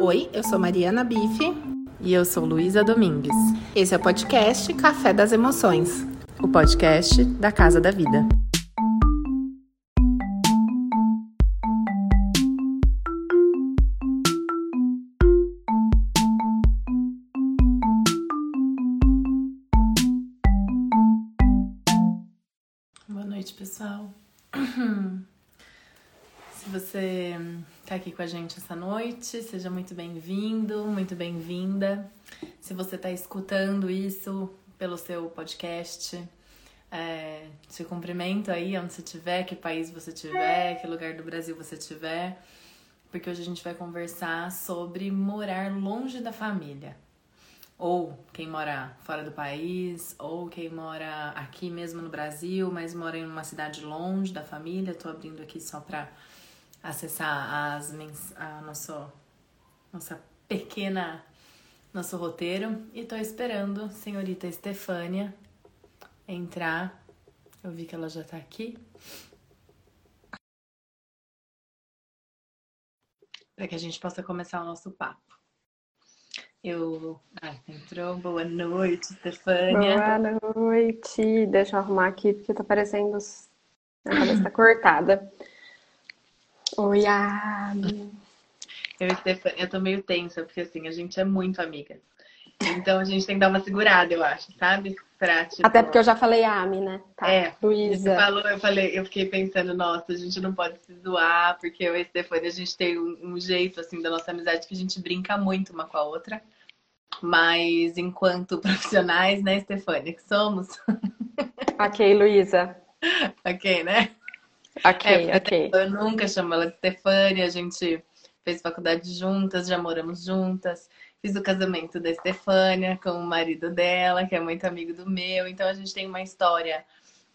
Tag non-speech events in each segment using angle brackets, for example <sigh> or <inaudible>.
Oi, eu sou Mariana Bife. E eu sou Luísa Domingues. Esse é o podcast Café das Emoções o podcast da Casa da Vida. Com a gente essa noite, seja muito bem-vindo, muito bem-vinda. Se você está escutando isso pelo seu podcast, é, te cumprimento aí onde você estiver, que país você estiver, que lugar do Brasil você estiver, porque hoje a gente vai conversar sobre morar longe da família. Ou quem mora fora do país, ou quem mora aqui mesmo no Brasil, mas mora em uma cidade longe da família. Tô abrindo aqui só para acessar as a nosso, nossa pequena nosso roteiro e tô esperando senhorita Estefânia entrar. Eu vi que ela já tá aqui. Para que a gente possa começar o nosso papo. Eu. Ah, entrou. Boa noite, Stefânia. Boa noite. Deixa eu arrumar aqui porque tá parecendo. A cabeça tá cortada. Oi, Abi. Eu e Stefania, eu tô meio tensa, porque assim, a gente é muito amiga. Então a gente tem que dar uma segurada, eu acho, sabe? Pra, tipo... Até porque eu já falei Ami, né? Tá, é, Luísa. falou, eu falei, eu fiquei pensando, nossa, a gente não pode se zoar, porque eu e a Stefania, a gente tem um, um jeito, assim, da nossa amizade que a gente brinca muito uma com a outra. Mas enquanto profissionais, né, Stefania, que somos. Ok, Luísa. <laughs> ok, né? <laughs> Ok, é, ok. Eu nunca chamo ela de Stefania, a gente fez faculdade juntas, já moramos juntas. Fiz o casamento da Estefânia com o marido dela, que é muito amigo do meu. Então a gente tem uma história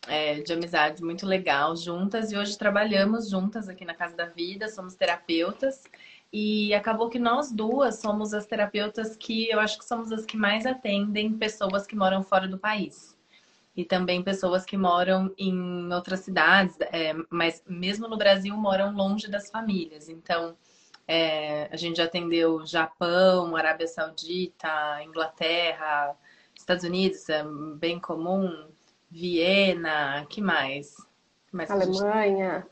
é, de amizade muito legal juntas. E hoje trabalhamos juntas aqui na Casa da Vida, somos terapeutas. E acabou que nós duas somos as terapeutas que eu acho que somos as que mais atendem pessoas que moram fora do país e também pessoas que moram em outras cidades, é, mas mesmo no Brasil moram longe das famílias. Então, é, a gente já atendeu Japão, Arábia Saudita, Inglaterra, Estados Unidos, é bem comum, Viena, que mais? Que mais Alemanha. Gente...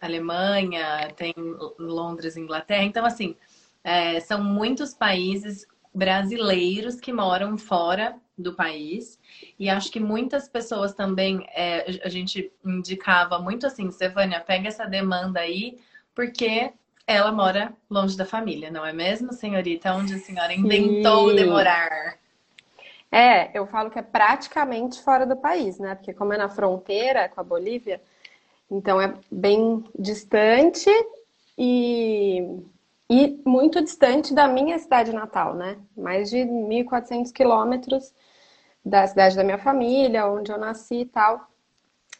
Alemanha, tem Londres, Inglaterra. Então, assim, é, são muitos países brasileiros que moram fora do país. E acho que muitas pessoas também, é, a gente indicava muito assim, Stefania, pega essa demanda aí, porque ela mora longe da família, não é mesmo, senhorita? Onde a senhora inventou Sim. demorar? É, eu falo que é praticamente fora do país, né? Porque como é na fronteira com a Bolívia, então é bem distante e e muito distante da minha cidade natal, né? Mais de 1.400 quilômetros da cidade da minha família, onde eu nasci e tal.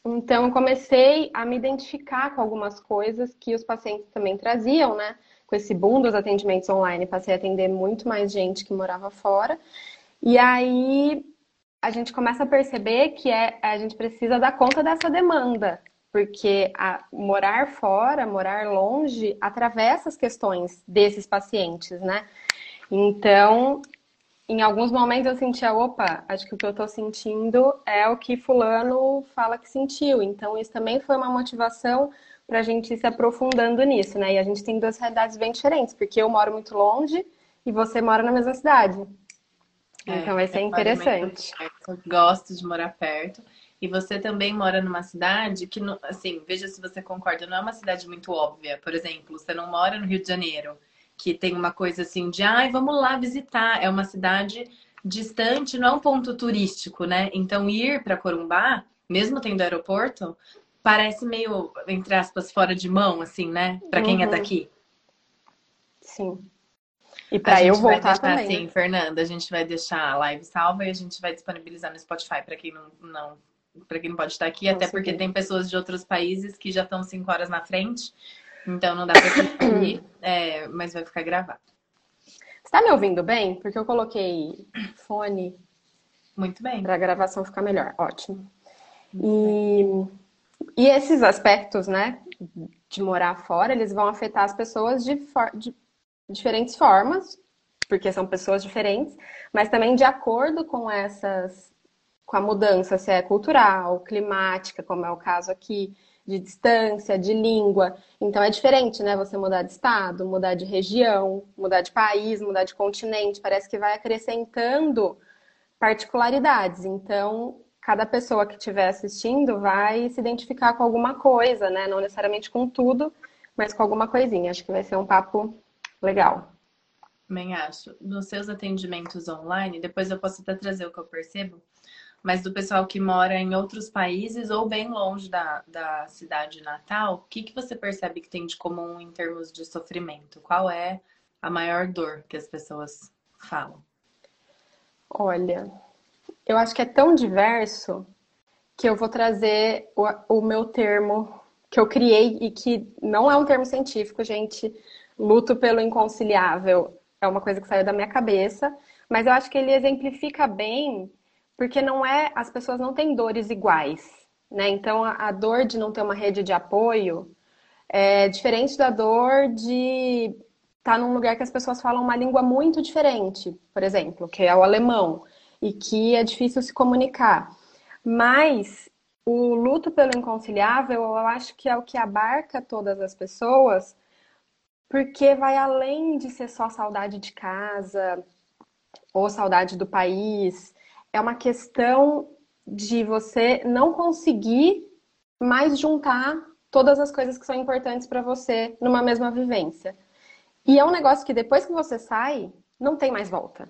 Então, comecei a me identificar com algumas coisas que os pacientes também traziam, né? Com esse boom dos atendimentos online, passei a atender muito mais gente que morava fora. E aí, a gente começa a perceber que é, a gente precisa dar conta dessa demanda, porque a, morar fora, morar longe, atravessa as questões desses pacientes, né? Então, em alguns momentos eu sentia, opa, acho que o que eu tô sentindo é o que fulano fala que sentiu. Então, isso também foi uma motivação para a gente ir se aprofundando nisso, né? E a gente tem duas realidades bem diferentes, porque eu moro muito longe e você mora na mesma cidade. É, então, isso é interessante. Eu gosto de morar perto. E você também mora numa cidade que, assim, veja se você concorda, não é uma cidade muito óbvia. Por exemplo, você não mora no Rio de Janeiro, que tem uma coisa assim de, ai, vamos lá visitar. É uma cidade distante, não é um ponto turístico, né? Então, ir para Corumbá, mesmo tendo aeroporto, parece meio, entre aspas, fora de mão, assim, né? Para quem é uhum. é daqui. Sim. E para eu voltar deixar, também. Sim, né? Fernanda, a gente vai deixar a live salva e a gente vai disponibilizar no Spotify para quem não, não para quem não pode estar aqui, até porque tem pessoas de outros países que já estão cinco horas na frente, então não dá para assistir, <coughs> é, mas vai ficar gravado. Você tá me ouvindo bem? Porque eu coloquei fone. Muito bem. Para a gravação ficar melhor. Ótimo. E, e esses aspectos, né, de morar fora, eles vão afetar as pessoas de, de diferentes formas, porque são pessoas diferentes, mas também de acordo com essas, com a mudança, se é cultural, climática, como é o caso aqui, de distância, de língua. Então é diferente, né? Você mudar de estado, mudar de região, mudar de país, mudar de continente. Parece que vai acrescentando particularidades. Então, cada pessoa que estiver assistindo vai se identificar com alguma coisa, né? Não necessariamente com tudo, mas com alguma coisinha. Acho que vai ser um papo legal. Também acho. Nos seus atendimentos online, depois eu posso até trazer o que eu percebo, mas do pessoal que mora em outros países ou bem longe da, da cidade natal, o que, que você percebe que tem de comum em termos de sofrimento? Qual é a maior dor que as pessoas falam? Olha, eu acho que é tão diverso que eu vou trazer o, o meu termo que eu criei e que não é um termo científico, gente. Luto pelo inconciliável é uma coisa que saiu da minha cabeça, mas eu acho que ele exemplifica bem, porque não é, as pessoas não têm dores iguais, né? Então a, a dor de não ter uma rede de apoio é diferente da dor de estar tá num lugar que as pessoas falam uma língua muito diferente, por exemplo, que é o alemão, e que é difícil se comunicar. Mas o luto pelo inconciliável, eu acho que é o que abarca todas as pessoas, porque vai além de ser só saudade de casa ou saudade do país. É uma questão de você não conseguir mais juntar todas as coisas que são importantes para você numa mesma vivência. E é um negócio que depois que você sai, não tem mais volta.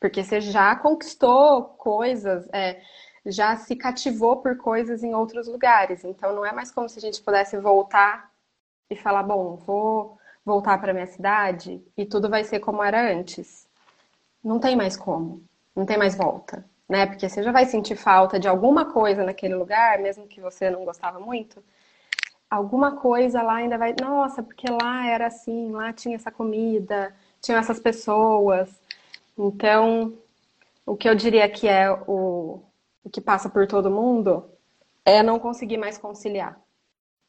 Porque você já conquistou coisas, é, já se cativou por coisas em outros lugares. Então não é mais como se a gente pudesse voltar e falar, bom, vou voltar para minha cidade e tudo vai ser como era antes. Não tem mais como, não tem mais volta, né? Porque você já vai sentir falta de alguma coisa naquele lugar, mesmo que você não gostava muito. Alguma coisa lá ainda vai, nossa, porque lá era assim, lá tinha essa comida, tinham essas pessoas. Então, o que eu diria que é o, o que passa por todo mundo é não conseguir mais conciliar.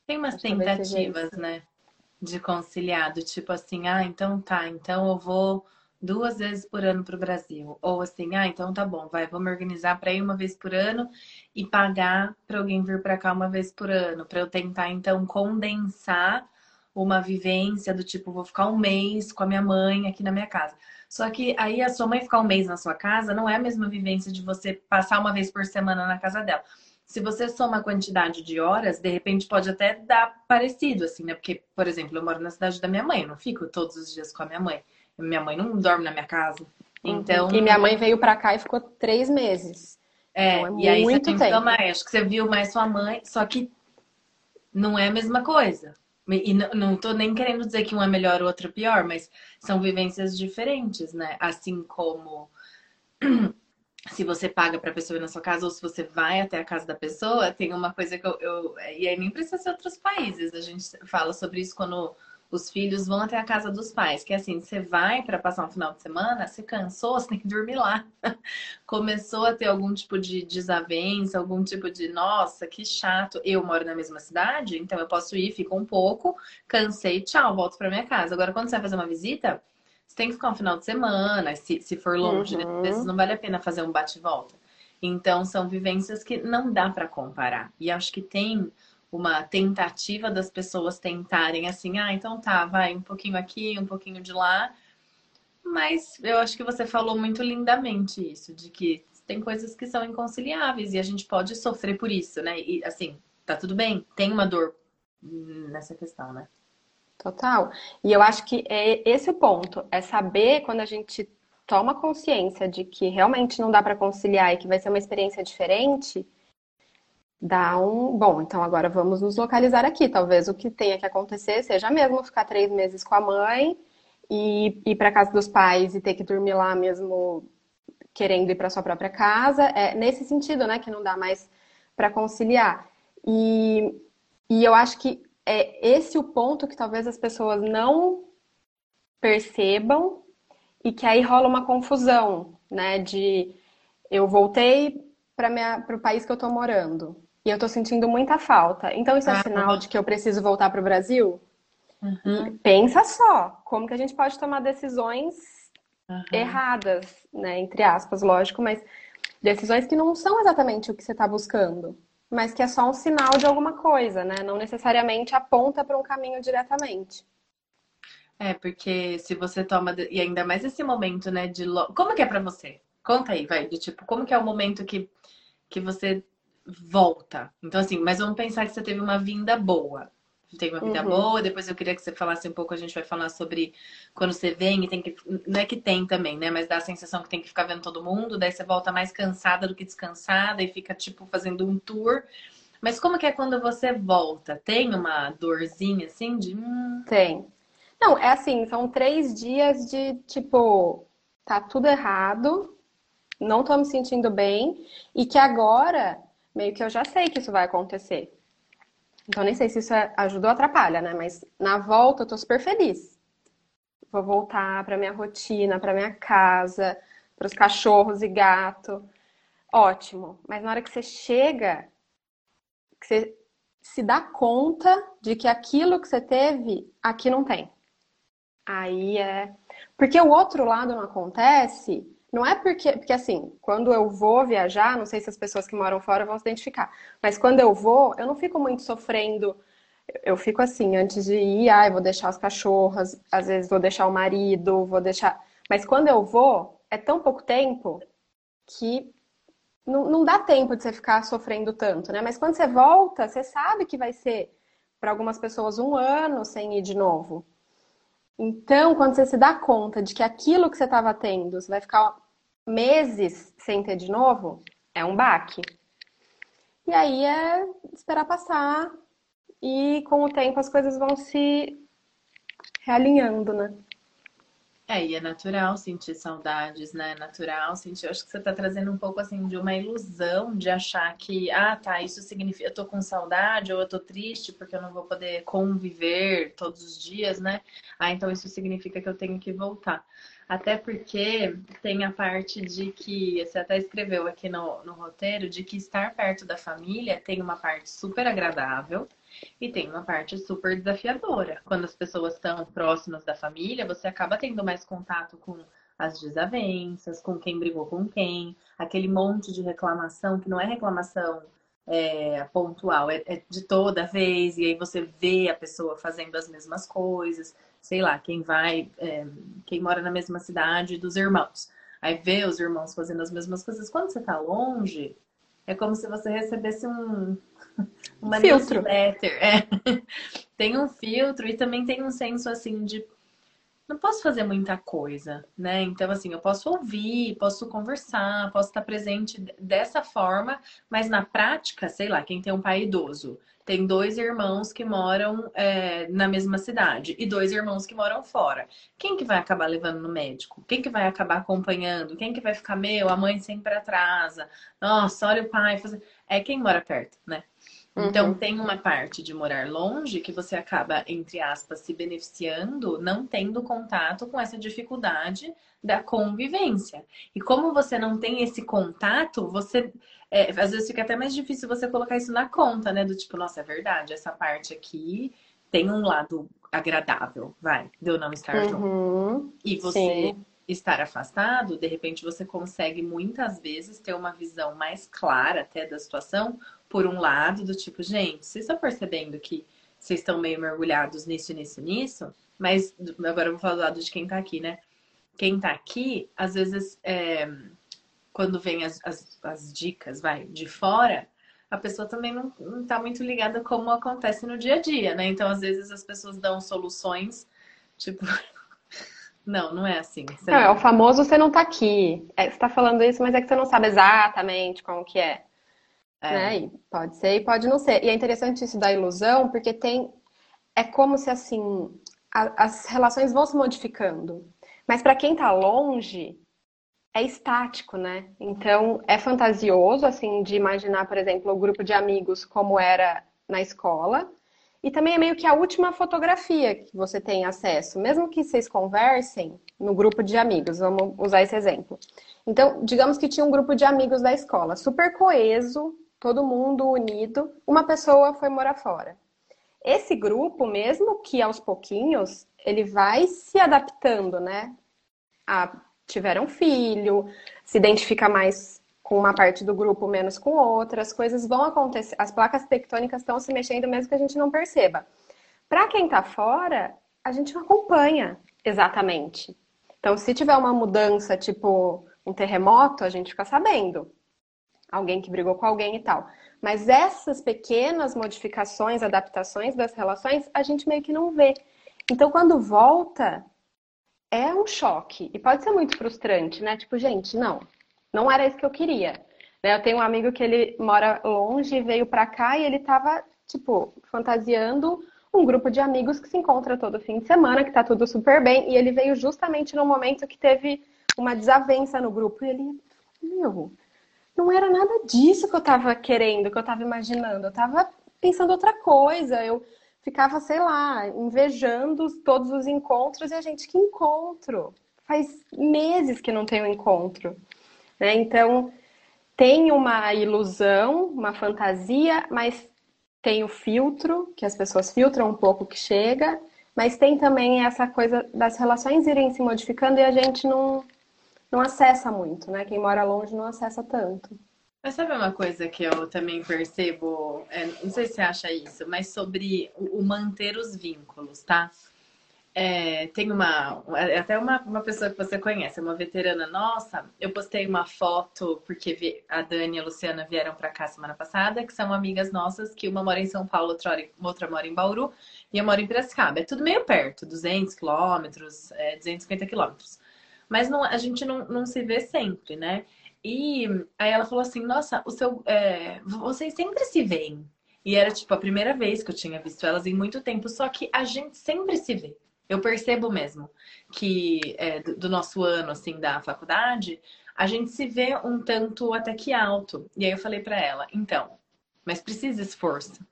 Tem umas Acho tentativas, né? de conciliado, tipo assim, ah, então tá, então eu vou duas vezes por ano para o Brasil. Ou assim, ah, então tá bom, vai, vamos organizar para ir uma vez por ano e pagar para alguém vir para cá uma vez por ano, para eu tentar então condensar uma vivência do tipo, vou ficar um mês com a minha mãe aqui na minha casa. Só que aí a sua mãe ficar um mês na sua casa não é a mesma vivência de você passar uma vez por semana na casa dela se você soma a quantidade de horas, de repente pode até dar parecido, assim, né? Porque, por exemplo, eu moro na cidade da minha mãe, eu não fico todos os dias com a minha mãe. Minha mãe não dorme na minha casa. Uhum. Então. E minha mãe veio pra cá e ficou três meses. É, então, é e aí você tem tempo. mais. Acho que você viu mais sua mãe, só que não é a mesma coisa. E não, tô nem querendo dizer que um é melhor, o outro é pior, mas são vivências diferentes, né? Assim como <clears throat> se você paga para a pessoa ir na sua casa ou se você vai até a casa da pessoa, tem uma coisa que eu, eu. e aí nem precisa ser outros países. A gente fala sobre isso quando os filhos vão até a casa dos pais, que é assim, você vai para passar um final de semana, você cansou, <laughs> você tem que dormir lá. Começou a ter algum tipo de desavença, algum tipo de, nossa, que chato. Eu moro na mesma cidade, então eu posso ir, fico um pouco, cansei, tchau, volto para minha casa. Agora, quando você vai fazer uma visita, você tem que ficar um final de semana, se, se for longe, né? uhum. né? não vale a pena fazer um bate-volta. Então, são vivências que não dá para comparar. E acho que tem uma tentativa das pessoas tentarem assim, ah, então tá, vai um pouquinho aqui, um pouquinho de lá. Mas eu acho que você falou muito lindamente isso, de que tem coisas que são inconciliáveis e a gente pode sofrer por isso, né? E assim, tá tudo bem, tem uma dor nessa questão, né? Total. E eu acho que é esse o ponto, é saber quando a gente toma consciência de que realmente não dá para conciliar e que vai ser uma experiência diferente, dá um. Bom, então agora vamos nos localizar aqui. Talvez o que tenha que acontecer seja mesmo ficar três meses com a mãe e ir para casa dos pais e ter que dormir lá mesmo querendo ir para sua própria casa. É nesse sentido, né, que não dá mais para conciliar. E, e eu acho que é esse o ponto que talvez as pessoas não percebam e que aí rola uma confusão, né? De eu voltei para o país que eu estou morando e eu estou sentindo muita falta. Então isso é ah, sinal de que eu preciso voltar para o Brasil? Uhum. Pensa só, como que a gente pode tomar decisões uhum. erradas, né? Entre aspas, lógico, mas decisões que não são exatamente o que você está buscando, mas que é só um sinal de alguma coisa, né? Não necessariamente aponta para um caminho diretamente. É, porque se você toma. E ainda mais esse momento, né? De. Como que é para você? Conta aí, vai. De tipo, como que é o momento que, que você volta? Então, assim, mas vamos pensar que você teve uma vinda boa. Teve uma vida uhum. boa, depois eu queria que você falasse um pouco, a gente vai falar sobre quando você vem e tem que. Não é que tem também, né? Mas dá a sensação que tem que ficar vendo todo mundo, daí você volta mais cansada do que descansada e fica, tipo, fazendo um tour. Mas como que é quando você volta? Tem uma dorzinha assim de. Hum... Tem. Não, é assim, são três dias de tipo, tá tudo errado, não tô me sentindo bem, e que agora meio que eu já sei que isso vai acontecer. Então nem sei se isso é, ajuda ou atrapalha, né? Mas na volta eu tô super feliz. Vou voltar para minha rotina, para minha casa, para os cachorros e gato. Ótimo. Mas na hora que você chega, que você se dá conta de que aquilo que você teve aqui não tem. Aí é. Porque o outro lado não acontece, não é porque. Porque assim, quando eu vou viajar, não sei se as pessoas que moram fora vão se identificar, mas quando eu vou, eu não fico muito sofrendo. Eu fico assim, antes de ir, ai, vou deixar as cachorras, às vezes vou deixar o marido, vou deixar. Mas quando eu vou, é tão pouco tempo que não, não dá tempo de você ficar sofrendo tanto, né? Mas quando você volta, você sabe que vai ser, para algumas pessoas, um ano sem ir de novo. Então, quando você se dá conta de que aquilo que você estava tendo, você vai ficar meses sem ter de novo, é um baque. E aí é esperar passar e com o tempo as coisas vão se realinhando, né? É, e é natural sentir saudades, né? É natural sentir. Eu acho que você tá trazendo um pouco assim de uma ilusão de achar que, ah, tá, isso significa eu tô com saudade ou eu tô triste porque eu não vou poder conviver todos os dias, né? Ah, então isso significa que eu tenho que voltar. Até porque tem a parte de que, você até escreveu aqui no, no roteiro, de que estar perto da família tem uma parte super agradável e tem uma parte super desafiadora. Quando as pessoas estão próximas da família, você acaba tendo mais contato com as desavenças, com quem brigou com quem, aquele monte de reclamação que não é reclamação é, pontual, é, é, de toda vez, e aí você vê a pessoa fazendo as mesmas coisas, sei lá, quem vai, é, quem mora na mesma cidade dos irmãos. Aí vê os irmãos fazendo as mesmas coisas. Quando você tá longe, é como se você recebesse um, <laughs> uma filtro. newsletter. É. <laughs> Tem um filtro e também tem um senso assim de não posso fazer muita coisa, né? Então, assim, eu posso ouvir, posso conversar, posso estar presente dessa forma, mas na prática, sei lá, quem tem um pai idoso, tem dois irmãos que moram é, na mesma cidade e dois irmãos que moram fora. Quem que vai acabar levando no médico? Quem que vai acabar acompanhando? Quem que vai ficar, meu, a mãe sempre atrasa. Nossa, olha o pai fazer. É quem mora perto, né? Então, uhum. tem uma parte de morar longe que você acaba, entre aspas, se beneficiando, não tendo contato com essa dificuldade da convivência. E como você não tem esse contato, você. É, às vezes fica até mais difícil você colocar isso na conta, né? Do tipo, nossa, é verdade, essa parte aqui tem um lado agradável, vai, de eu não estar uhum. junto. E você. Sim estar afastado, de repente você consegue muitas vezes ter uma visão mais clara até da situação, por um lado, do tipo, gente, vocês estão percebendo que vocês estão meio mergulhados nisso, nisso, nisso, mas agora eu vou falar do lado de quem tá aqui, né? Quem tá aqui, às vezes, é, quando vem as, as, as, dicas, vai, de fora, a pessoa também não, não tá muito ligada como acontece no dia a dia, né? Então, às vezes, as pessoas dão soluções, tipo, <laughs> Não, não é assim. Não, é o famoso você não tá aqui. É, você tá falando isso, mas é que você não sabe exatamente como que é. É. Né? E pode ser e pode não ser. E é interessante isso da ilusão, porque tem. É como se assim. A, as relações vão se modificando. Mas para quem tá longe, é estático, né? Então é fantasioso, assim, de imaginar, por exemplo, o grupo de amigos como era na escola. E também é meio que a última fotografia que você tem acesso, mesmo que vocês conversem no grupo de amigos, vamos usar esse exemplo. Então, digamos que tinha um grupo de amigos da escola, super coeso, todo mundo unido, uma pessoa foi morar fora. esse grupo, mesmo que aos pouquinhos, ele vai se adaptando, né? A, tiveram filho, se identifica mais com uma parte do grupo, menos com outra, as coisas vão acontecer, as placas tectônicas estão se mexendo mesmo que a gente não perceba. Para quem está fora, a gente não acompanha exatamente. Então, se tiver uma mudança, tipo um terremoto, a gente fica sabendo. Alguém que brigou com alguém e tal. Mas essas pequenas modificações, adaptações das relações, a gente meio que não vê. Então, quando volta, é um choque. E pode ser muito frustrante, né? Tipo, gente, não, não era isso que eu queria. Né? Eu tenho um amigo que ele mora longe veio pra cá e ele tava, tipo, fantasiando um grupo de amigos que se encontra todo fim de semana, que tá tudo super bem. E ele veio justamente no momento que teve uma desavença no grupo. E ele, meu, não era nada disso que eu tava querendo, que eu tava imaginando. Eu tava pensando outra coisa. Eu ficava, sei lá, invejando todos os encontros e a gente, que encontro? Faz meses que não um encontro. Né? Então, tem uma ilusão, uma fantasia, mas tem o filtro, que as pessoas filtram um pouco que chega, mas tem também essa coisa das relações irem se modificando e a gente não, não acessa muito, né? Quem mora longe não acessa tanto. Mas sabe uma coisa que eu também percebo, é, não sei se você acha isso, mas sobre o, manter os vínculos, tá? É, tem uma, é até uma, uma pessoa que você conhece, uma veterana nossa. Eu postei uma foto porque a Dani e a Luciana vieram para cá semana passada, que são amigas nossas, que uma mora em São Paulo, outra, outra mora em Bauru e eu moro em Piracicaba. É tudo meio perto, 200 quilômetros, é, 250 quilômetros. Mas não, a gente não, não se vê sempre, né? E aí ela falou assim: Nossa, o seu, é, vocês sempre se veem. E era tipo a primeira vez que eu tinha visto elas em muito tempo, só que a gente sempre se vê. Eu percebo mesmo que é, do, nosso ano assim da faculdade, a gente se vê um tanto até que alto. E aí eu falei para ela: Então, mas precisa esforço.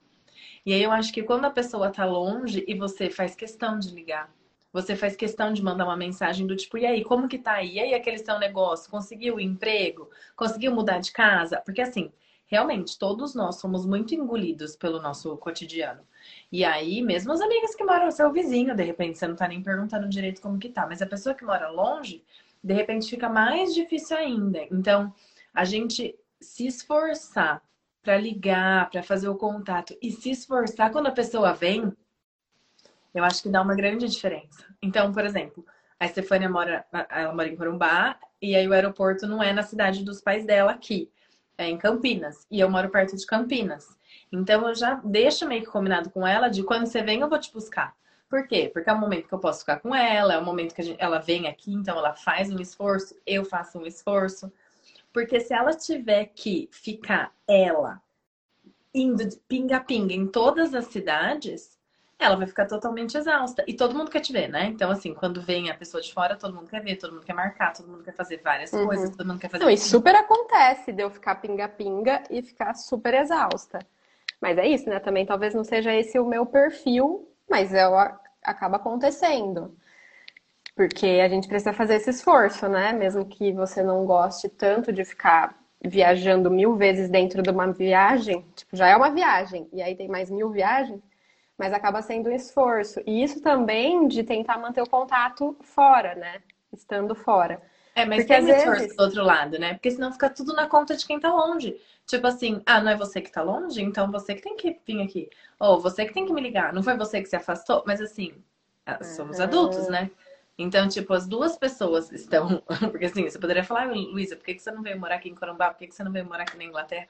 E aí eu acho que quando a pessoa tá longe e você faz questão de ligar, você faz questão de mandar uma mensagem do tipo, e aí, como que tá aí? E aí, aquele seu negócio? Conseguiu emprego? Conseguiu mudar de casa? Porque assim, realmente, todos nós somos muito engolidos pelo nosso cotidiano. E aí, mesmo as amigas que moram seu vizinho, de repente, você não tá nem perguntando direito como que tá. Mas a pessoa que mora longe, de repente, fica mais difícil ainda. Então, a gente se esforçar para ligar, para fazer o contato e se esforçar quando a pessoa vem, eu acho que dá uma grande diferença. Então, por exemplo, a Stefania mora, ela mora em Corumbá e aí o aeroporto não é na cidade dos pais dela aqui, é em Campinas. E eu moro perto de Campinas. Então eu já deixo meio que combinado com ela de quando você vem eu vou te buscar. Por quê? Porque é o momento que eu posso ficar com ela, é o momento que gente, ela vem aqui, então ela faz um esforço, eu faço um esforço. Porque se ela tiver que ficar ela indo de pinga-pinga em todas as cidades, ela vai ficar totalmente exausta. E todo mundo quer te ver, né? Então, assim, quando vem a pessoa de fora, todo mundo quer ver, todo mundo quer marcar, todo mundo quer fazer várias uhum. coisas, todo mundo quer fazer. Não, e super acontece de eu ficar pinga-pinga e ficar super exausta. Mas é isso, né? Também talvez não seja esse o meu perfil, mas é, acaba acontecendo. Porque a gente precisa fazer esse esforço, né? Mesmo que você não goste tanto de ficar viajando mil vezes dentro de uma viagem, tipo, já é uma viagem, e aí tem mais mil viagens mas acaba sendo um esforço. E isso também de tentar manter o contato fora, né? Estando fora. É, mas Porque, tem às esforço vezes... do outro lado, né? Porque senão fica tudo na conta de quem tá longe. Tipo assim, ah, não é você que tá longe? Então você que tem que vir aqui. Ou você que tem que me ligar. Não foi você que se afastou? Mas assim, ah, somos uhum. adultos, né? Então, tipo, as duas pessoas estão. <laughs> Porque assim, você poderia falar, Luísa, por que você não veio morar aqui em Corumbá? Por que você não veio morar aqui na Inglaterra?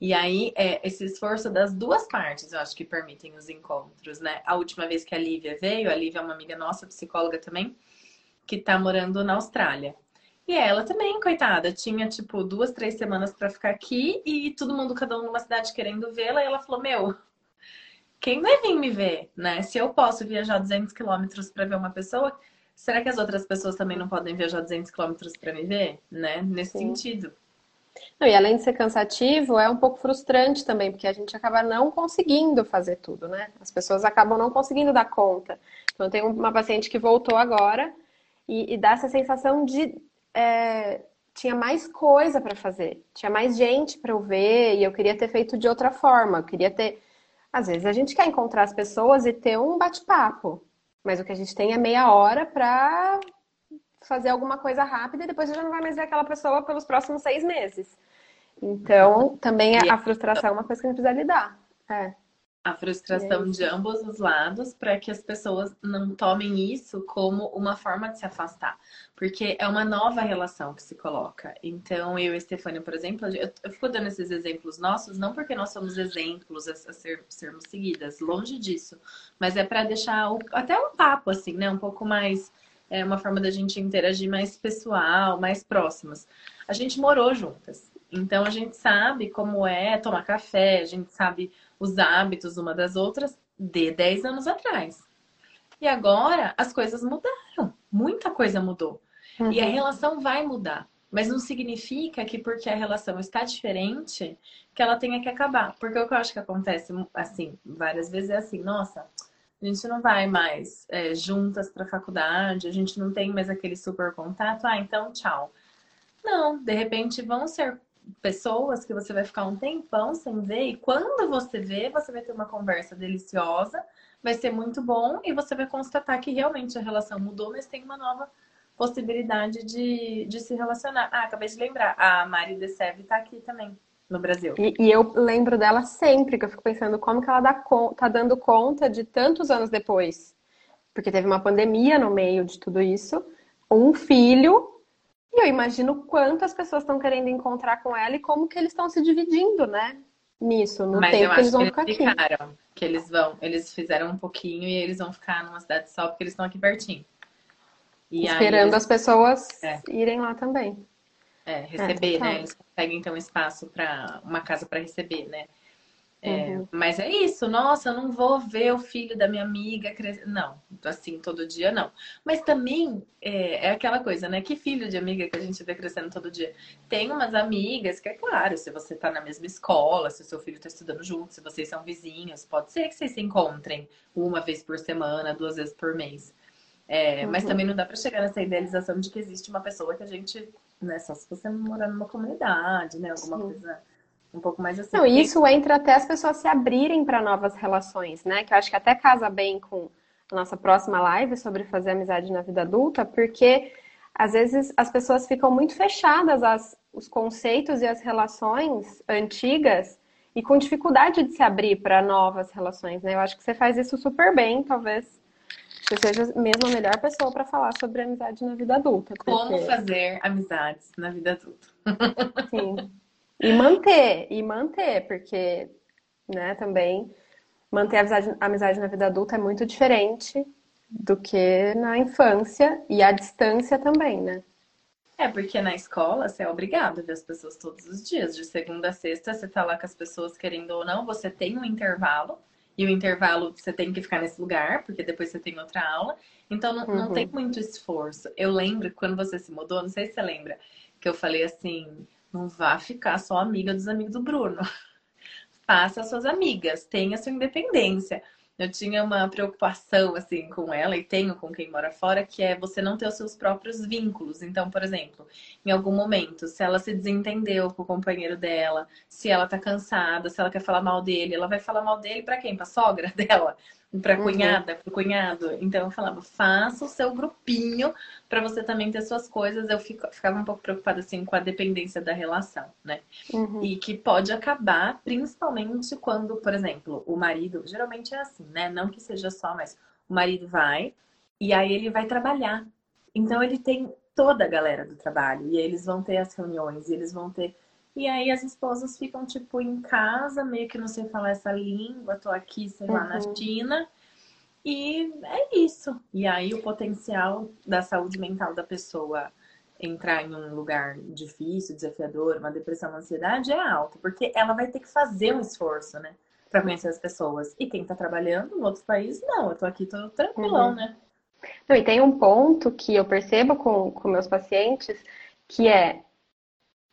E aí, é, esse esforço das duas partes, eu acho que permitem os encontros, né? A última vez que a Lívia veio, a Lívia é uma amiga nossa, psicóloga também, que tá morando na Austrália. E ela também, coitada, tinha tipo duas, três semanas para ficar aqui e todo mundo, cada um numa cidade querendo vê-la. E ela falou: Meu, quem vai vir me ver, né? Se eu posso viajar 200 quilômetros para ver uma pessoa, será que as outras pessoas também não podem viajar 200 quilômetros para me ver, né? Nesse Sim. sentido. Não, e além de ser cansativo, é um pouco frustrante também, porque a gente acaba não conseguindo fazer tudo, né? As pessoas acabam não conseguindo dar conta. Então, eu tenho uma paciente que voltou agora e, e dá essa sensação de. É, tinha mais coisa para fazer, tinha mais gente para eu ver e eu queria ter feito de outra forma. Eu queria ter Às vezes a gente quer encontrar as pessoas e ter um bate-papo, mas o que a gente tem é meia hora para fazer alguma coisa rápida e depois você já não vai mais ver aquela pessoa pelos próximos seis meses. Então, também a, a frustração é uma coisa que a gente precisa lidar. É a frustração de ambos os lados para que as pessoas não tomem isso como uma forma de se afastar. Porque é uma nova relação que se coloca. Então, eu e Stefania, por exemplo, eu, eu fico dando esses exemplos nossos, não porque nós somos exemplos a, a ser, sermos seguidas, longe disso. Mas é para deixar o, até um papo, assim, né? Um pouco mais. É uma forma da gente interagir mais pessoal, mais próximas. A gente morou juntas. Então, a gente sabe como é tomar café, a gente sabe os hábitos uma das outras de 10 anos atrás. E agora as coisas mudaram, muita coisa mudou. Uhum. E a uhum. relação vai mudar. Mas não significa que porque a relação está diferente, que ela tenha que acabar. Porque o que eu acho que acontece, assim, várias vezes é assim, nossa, a gente não vai mais é, juntas para a faculdade, a gente não tem mais aquele super contato, ah, então tchau. Não, de repente vão ser pessoas que você vai ficar um tempão sem ver, e quando você vê, você vai ter uma conversa deliciosa, vai ser muito bom, e você vai constatar que realmente a relação mudou, mas tem uma nova possibilidade de, de se relacionar. Ah, acabei de lembrar, a Mari Desev tá aqui também. No Brasil. E, e, eu lembro dela sempre, que eu fico pensando como que ela dá tá dando conta de tantos anos depois. Porque teve uma pandemia no meio de tudo isso, um filho e eu imagino quantas pessoas estão querendo encontrar com ela e como que eles estão se dividindo, né? Nisso, no Mas tempo que eles vão que eles ficar ficaram, aqui. Que eles vão, eles fizeram um pouquinho e eles vão ficar numa cidade só porque eles estão aqui pertinho. E Esperando eles... as pessoas é. irem lá também. É, receber, é, né? Eles conseguem ter um espaço para uma casa para receber, né? É, uhum. Mas é isso, nossa, eu não vou ver o filho da minha amiga crescer. Não, assim, todo dia não. Mas também é, é, aquela coisa, né? Que filho de amiga que a gente vê crescendo todo dia? Tem umas amigas que, é claro, se você tá na mesma escola, se o seu filho tá estudando junto, se vocês são vizinhos, pode ser que vocês se encontrem uma vez por semana, duas vezes por mês. É, uhum. Mas também não dá para chegar nessa idealização de que existe uma pessoa que a gente, né, só se você morar numa comunidade, né? Alguma Sim. coisa um pouco mais assim. Não, isso entra até as pessoas se abrirem para novas relações, né? Que eu acho que até casa bem com a nossa próxima live sobre fazer amizade na vida adulta, porque às vezes as pessoas ficam muito fechadas às os conceitos e as relações antigas e com dificuldade de se abrir para novas relações, né? Eu acho que você faz isso super bem, talvez você seja mesmo a melhor pessoa para falar sobre amizade na vida adulta. Porque... Como fazer amizades na vida adulta. <laughs> Sim. E manter, e manter, porque, né, também manter a amizade, a amizade na vida adulta é muito diferente do que na infância e a distância também, né? É, porque na escola você é obrigado a ver as pessoas todos os dias. De segunda a sexta, você tá lá com as pessoas querendo ou não, você tem um intervalo. E o intervalo você tem que ficar nesse lugar, porque depois você tem outra aula. Então não, uhum. não tem muito esforço. Eu lembro quando você se mudou, não sei se você lembra, que eu falei assim: não vá ficar só amiga dos amigos do Bruno. <laughs> Faça suas amigas, tenha sua independência. Eu tinha uma preocupação assim com ela e tenho com quem mora fora, que é você não ter os seus próprios vínculos. Então, por exemplo, em algum momento, se ela se desentendeu com o companheiro dela, se ela tá cansada, se ela quer falar mal dele, ela vai falar mal dele para quem? Para sogra <laughs> dela? Para uhum. cunhada, para cunhado. Então eu falava, faça o seu grupinho para você também ter suas coisas. Eu fico, ficava um pouco preocupada assim com a dependência da relação, né? Uhum. E que pode acabar, principalmente quando, por exemplo, o marido, geralmente é assim, né? Não que seja só, mas o marido vai e aí ele vai trabalhar. Então ele tem toda a galera do trabalho e eles vão ter as reuniões, e eles vão ter e aí as esposas ficam, tipo, em casa, meio que não sei falar essa língua, tô aqui, sei lá, na uhum. China. E é isso. E aí o potencial da saúde mental da pessoa entrar em um lugar difícil, desafiador, uma depressão, uma ansiedade é alto, porque ela vai ter que fazer um esforço, né? Pra conhecer as pessoas. E quem tá trabalhando em outros países, não, eu tô aqui, tô tranquilão, uhum. né? Não, e tem um ponto que eu percebo com, com meus pacientes, que é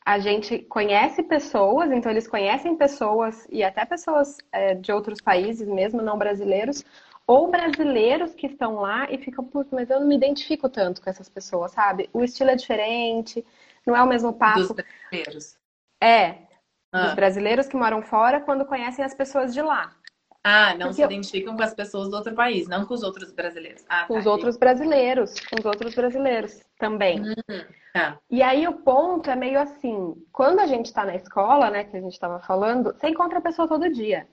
a gente conhece pessoas, então eles conhecem pessoas e até pessoas é, de outros países, mesmo não brasileiros, ou brasileiros que estão lá e ficam, putz, mas eu não me identifico tanto com essas pessoas, sabe? O estilo é diferente, não é o mesmo passo. Dos brasileiros. É, ah. dos brasileiros que moram fora quando conhecem as pessoas de lá. Ah, não Porque se identificam com as pessoas do outro país, não com os outros brasileiros. Ah, com tá, os outros brasileiros, com os outros brasileiros também. Uhum, tá. E aí o ponto é meio assim, quando a gente está na escola, né, que a gente estava falando, você encontra a pessoa todo dia.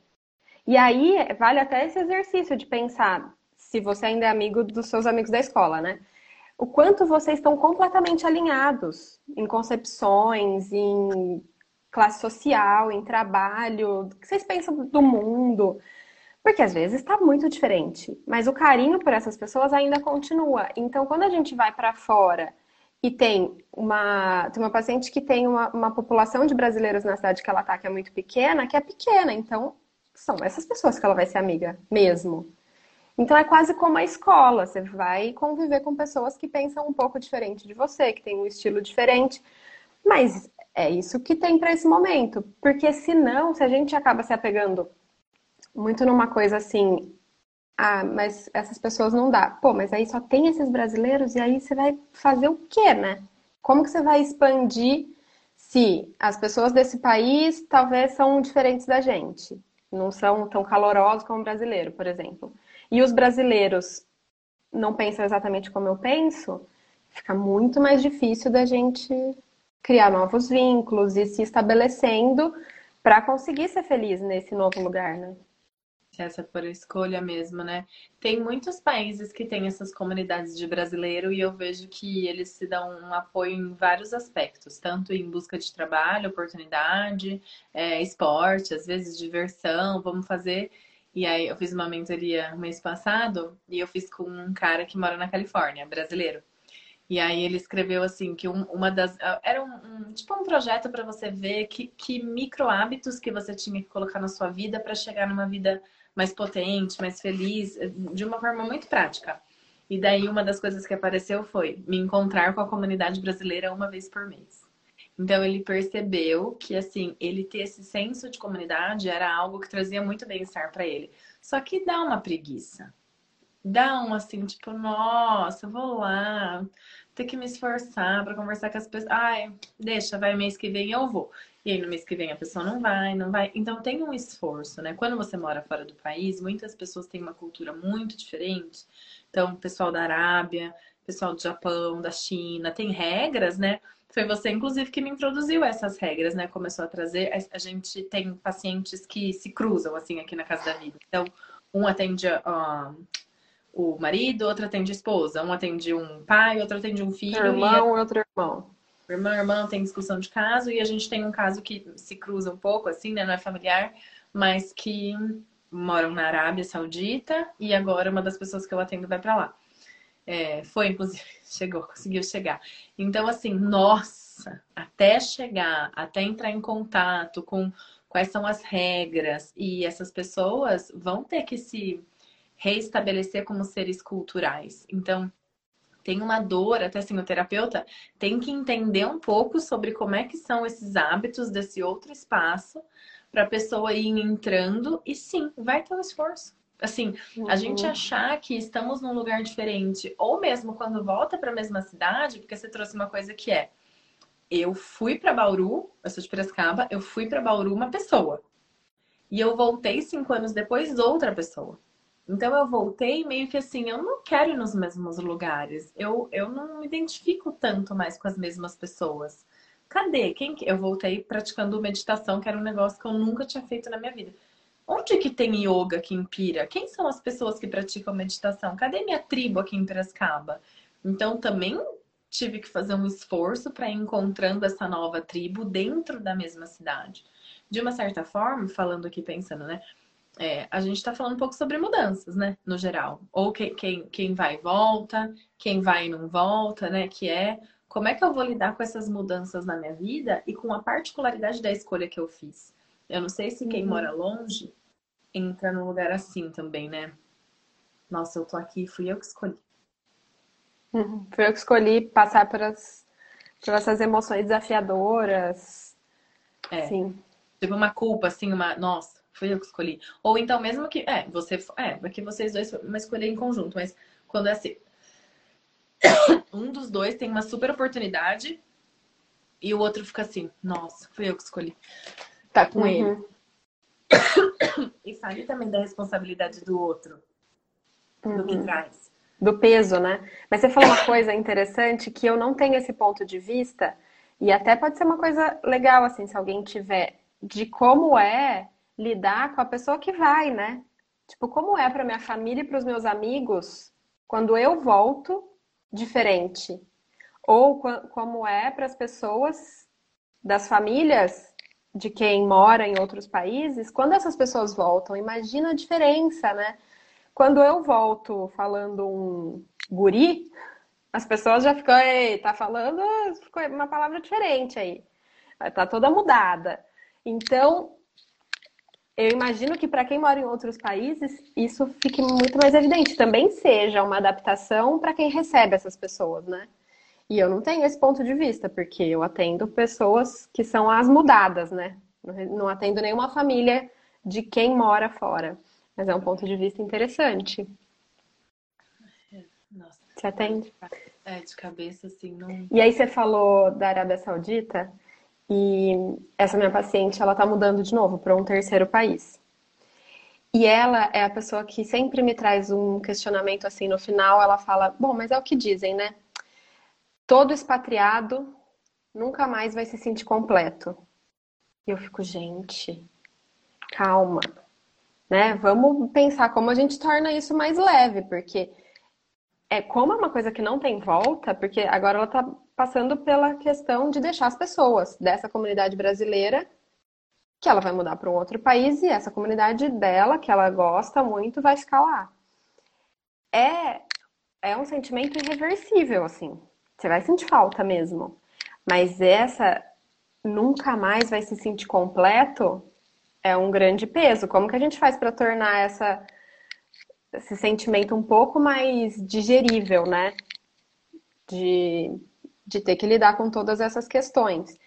E aí vale até esse exercício de pensar, se você ainda é amigo dos seus amigos da escola, né? O quanto vocês estão completamente alinhados em concepções, em classe social, em trabalho, o que vocês pensam do mundo. Porque às vezes está muito diferente, mas o carinho por essas pessoas ainda continua. Então, quando a gente vai para fora e tem uma, tem uma paciente que tem uma, uma população de brasileiros na cidade que ela está, que é muito pequena, que é pequena, então são essas pessoas que ela vai ser amiga mesmo. Então é quase como a escola, você vai conviver com pessoas que pensam um pouco diferente de você, que têm um estilo diferente, mas é isso que tem para esse momento, porque senão, se a gente acaba se apegando muito numa coisa assim, ah, mas essas pessoas não dá. Pô, mas aí só tem esses brasileiros e aí você vai fazer o quê, né? Como que você vai expandir se as pessoas desse país talvez são diferentes da gente? Não são tão calorosos como o brasileiro, por exemplo. E os brasileiros não pensam exatamente como eu penso, fica muito mais difícil da gente criar novos vínculos e se estabelecendo para conseguir ser feliz nesse novo lugar, né? Essa por escolha mesmo, né? Tem muitos países que têm essas comunidades de brasileiro e eu vejo que eles se dão um apoio em vários aspectos, tanto em busca de trabalho, oportunidade, é, esporte, às vezes diversão, vamos fazer. E aí eu fiz uma mentoria mês passado e eu fiz com um cara que mora na Califórnia, brasileiro. E aí ele escreveu assim que um, uma das era um, um tipo um projeto para você ver que, que micro hábitos que você tinha que colocar na sua vida para chegar numa vida mais potente, mais feliz, eh, de uma forma muito prática. E daí uma das coisas que apareceu foi me encontrar com a comunidade brasileira uma vez por mês. Então ele percebeu que assim, ele ter esse senso de comunidade era algo que trazia muito bem-estar para ele. Só que dá uma preguiça. Dá um assim, tipo, nossa, vou lá, ter que me esforçar para conversar com as pessoas. Ai, deixa, vai mês que vem eu vou. E aí no mês que vem a pessoa não vai, não vai. Então tem um esforço, né? Quando você mora fora do país, muitas pessoas têm uma cultura muito diferente. Então, pessoal da Arábia, pessoal do Japão, da China, tem regras, né? Foi você, inclusive, que me introduziu essas regras, né? Começou a trazer. A gente tem pacientes que se cruzam, assim, aqui na Casa da Vida. Então, um atende uh, o marido, outro atende a esposa. Um atende um pai, outro atende um filho. Irmão, e outro irmão irmã, irmã tem discussão de caso e a gente tem um caso que se cruza um pouco, assim, né? Não é familiar, mas que moram na Arábia Saudita e agora uma das pessoas que eu atendo vai para lá. É, foi, inclusive, <laughs> chegou, conseguiu chegar. Então, assim, nossa, até chegar, até entrar em contato com quais são as regras e essas pessoas vão ter que se reestabelecer como seres culturais. Então, tem uma dor, até assim, o terapeuta tem que entender um pouco sobre como é que são esses hábitos desse outro espaço para a pessoa ir entrando e sim, vai ter um esforço. Assim, uhum. a gente achar que estamos num lugar diferente, ou mesmo quando volta para a mesma cidade, porque você trouxe uma coisa que é eu fui para Bauru, eu sou de Piracicaba, eu fui para Bauru uma pessoa. E eu voltei cinco anos depois outra pessoa. Então eu voltei meio que assim, eu não quero ir nos mesmos lugares. Eu, eu não me identifico tanto mais com as mesmas pessoas. Cadê? Quem eu voltei praticando meditação, que era um negócio que eu nunca tinha feito na minha vida. Onde que tem yoga aqui em Pira? Quem são as pessoas que praticam meditação? Cadê minha tribo aqui em Piracicaba? Então também tive que fazer um esforço para ir encontrando essa nova tribo dentro da mesma cidade. De uma certa forma, falando aqui pensando, né? É, a gente está falando um pouco sobre mudanças, né? No geral. Ou quem, quem, quem vai e volta, quem vai e não volta, né? Que é como é que eu vou lidar com essas mudanças na minha vida e com a particularidade da escolha que eu fiz. Eu não sei se quem uhum. mora longe entra num lugar assim também, né? Nossa, eu tô aqui, fui eu que escolhi. Uhum. Fui eu que escolhi passar por, as, por essas emoções desafiadoras. É. Sim. Teve uma culpa, assim, uma. Nossa, Fui eu que escolhi. Ou então, mesmo que. É, você. É, porque vocês dois uma escolha em conjunto, mas quando é assim. <coughs> um dos dois tem uma super oportunidade e o outro fica assim, nossa, fui eu que escolhi. Tá com uhum. ele. <coughs> e sair também da responsabilidade do outro, uhum. do que uhum. traz. Do peso, né? Mas você falou uma coisa interessante que eu não tenho esse ponto de vista, e até pode ser uma coisa legal, assim, se alguém tiver, de como é lidar com a pessoa que vai, né? Tipo, como é para minha família e para os meus amigos quando eu volto diferente? Ou como é para as pessoas das famílias de quem mora em outros países, quando essas pessoas voltam, imagina a diferença, né? Quando eu volto falando um guri, as pessoas já ficam, ei, tá falando ficou uma palavra diferente aí. Tá toda mudada. Então, eu imagino que para quem mora em outros países, isso fique muito mais evidente. Também seja uma adaptação para quem recebe essas pessoas, né? E eu não tenho esse ponto de vista, porque eu atendo pessoas que são as mudadas, né? Não atendo nenhuma família de quem mora fora. Mas é um ponto de vista interessante. Nossa. Você atende? É, de cabeça, assim, não. E aí você falou da Arábia Saudita. E essa minha paciente, ela tá mudando de novo para um terceiro país. E ela é a pessoa que sempre me traz um questionamento assim no final, ela fala: "Bom, mas é o que dizem, né? Todo expatriado nunca mais vai se sentir completo". E eu fico, gente, calma, né? Vamos pensar como a gente torna isso mais leve, porque é como é uma coisa que não tem volta, porque agora ela está passando pela questão de deixar as pessoas dessa comunidade brasileira que ela vai mudar para um outro país e essa comunidade dela, que ela gosta muito, vai ficar lá. É, é um sentimento irreversível, assim. Você vai sentir falta mesmo. Mas essa nunca mais vai se sentir completo é um grande peso. Como que a gente faz para tornar essa esse sentimento um pouco mais digerível, né? De, de ter que lidar com todas essas questões.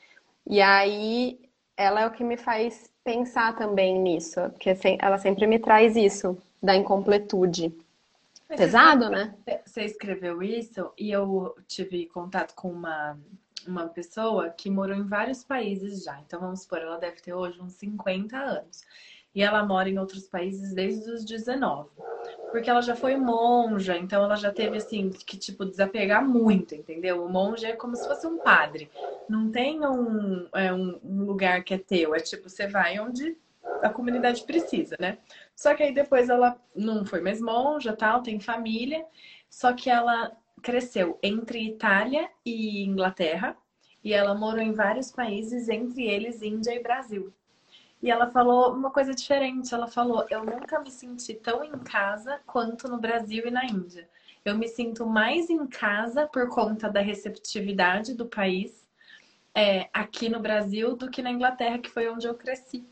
E aí, ela é o que me faz pensar também nisso, porque ela sempre me traz isso, da incompletude. Pesado, né? Você escreveu isso e eu tive contato com uma, uma pessoa que morou em vários países já. Então, vamos supor, ela deve ter hoje uns 50 anos. E ela mora em outros países desde os 19 porque ela já foi monja, então ela já teve assim que tipo desapegar muito, entendeu? O monge é como se fosse um padre, não tem um, é, um, lugar que é teu, é tipo você vai onde a comunidade precisa, né? Só que aí depois ela não foi mais monja, tal, tem família, só que ela cresceu entre Itália e Inglaterra e ela morou em vários países, entre eles Índia e Brasil. E ela falou uma coisa diferente. Ela falou: Eu nunca me senti tão em casa quanto no Brasil e na Índia. Eu me sinto mais em casa por conta da receptividade do país é, aqui no Brasil do que na Inglaterra, que foi onde eu cresci.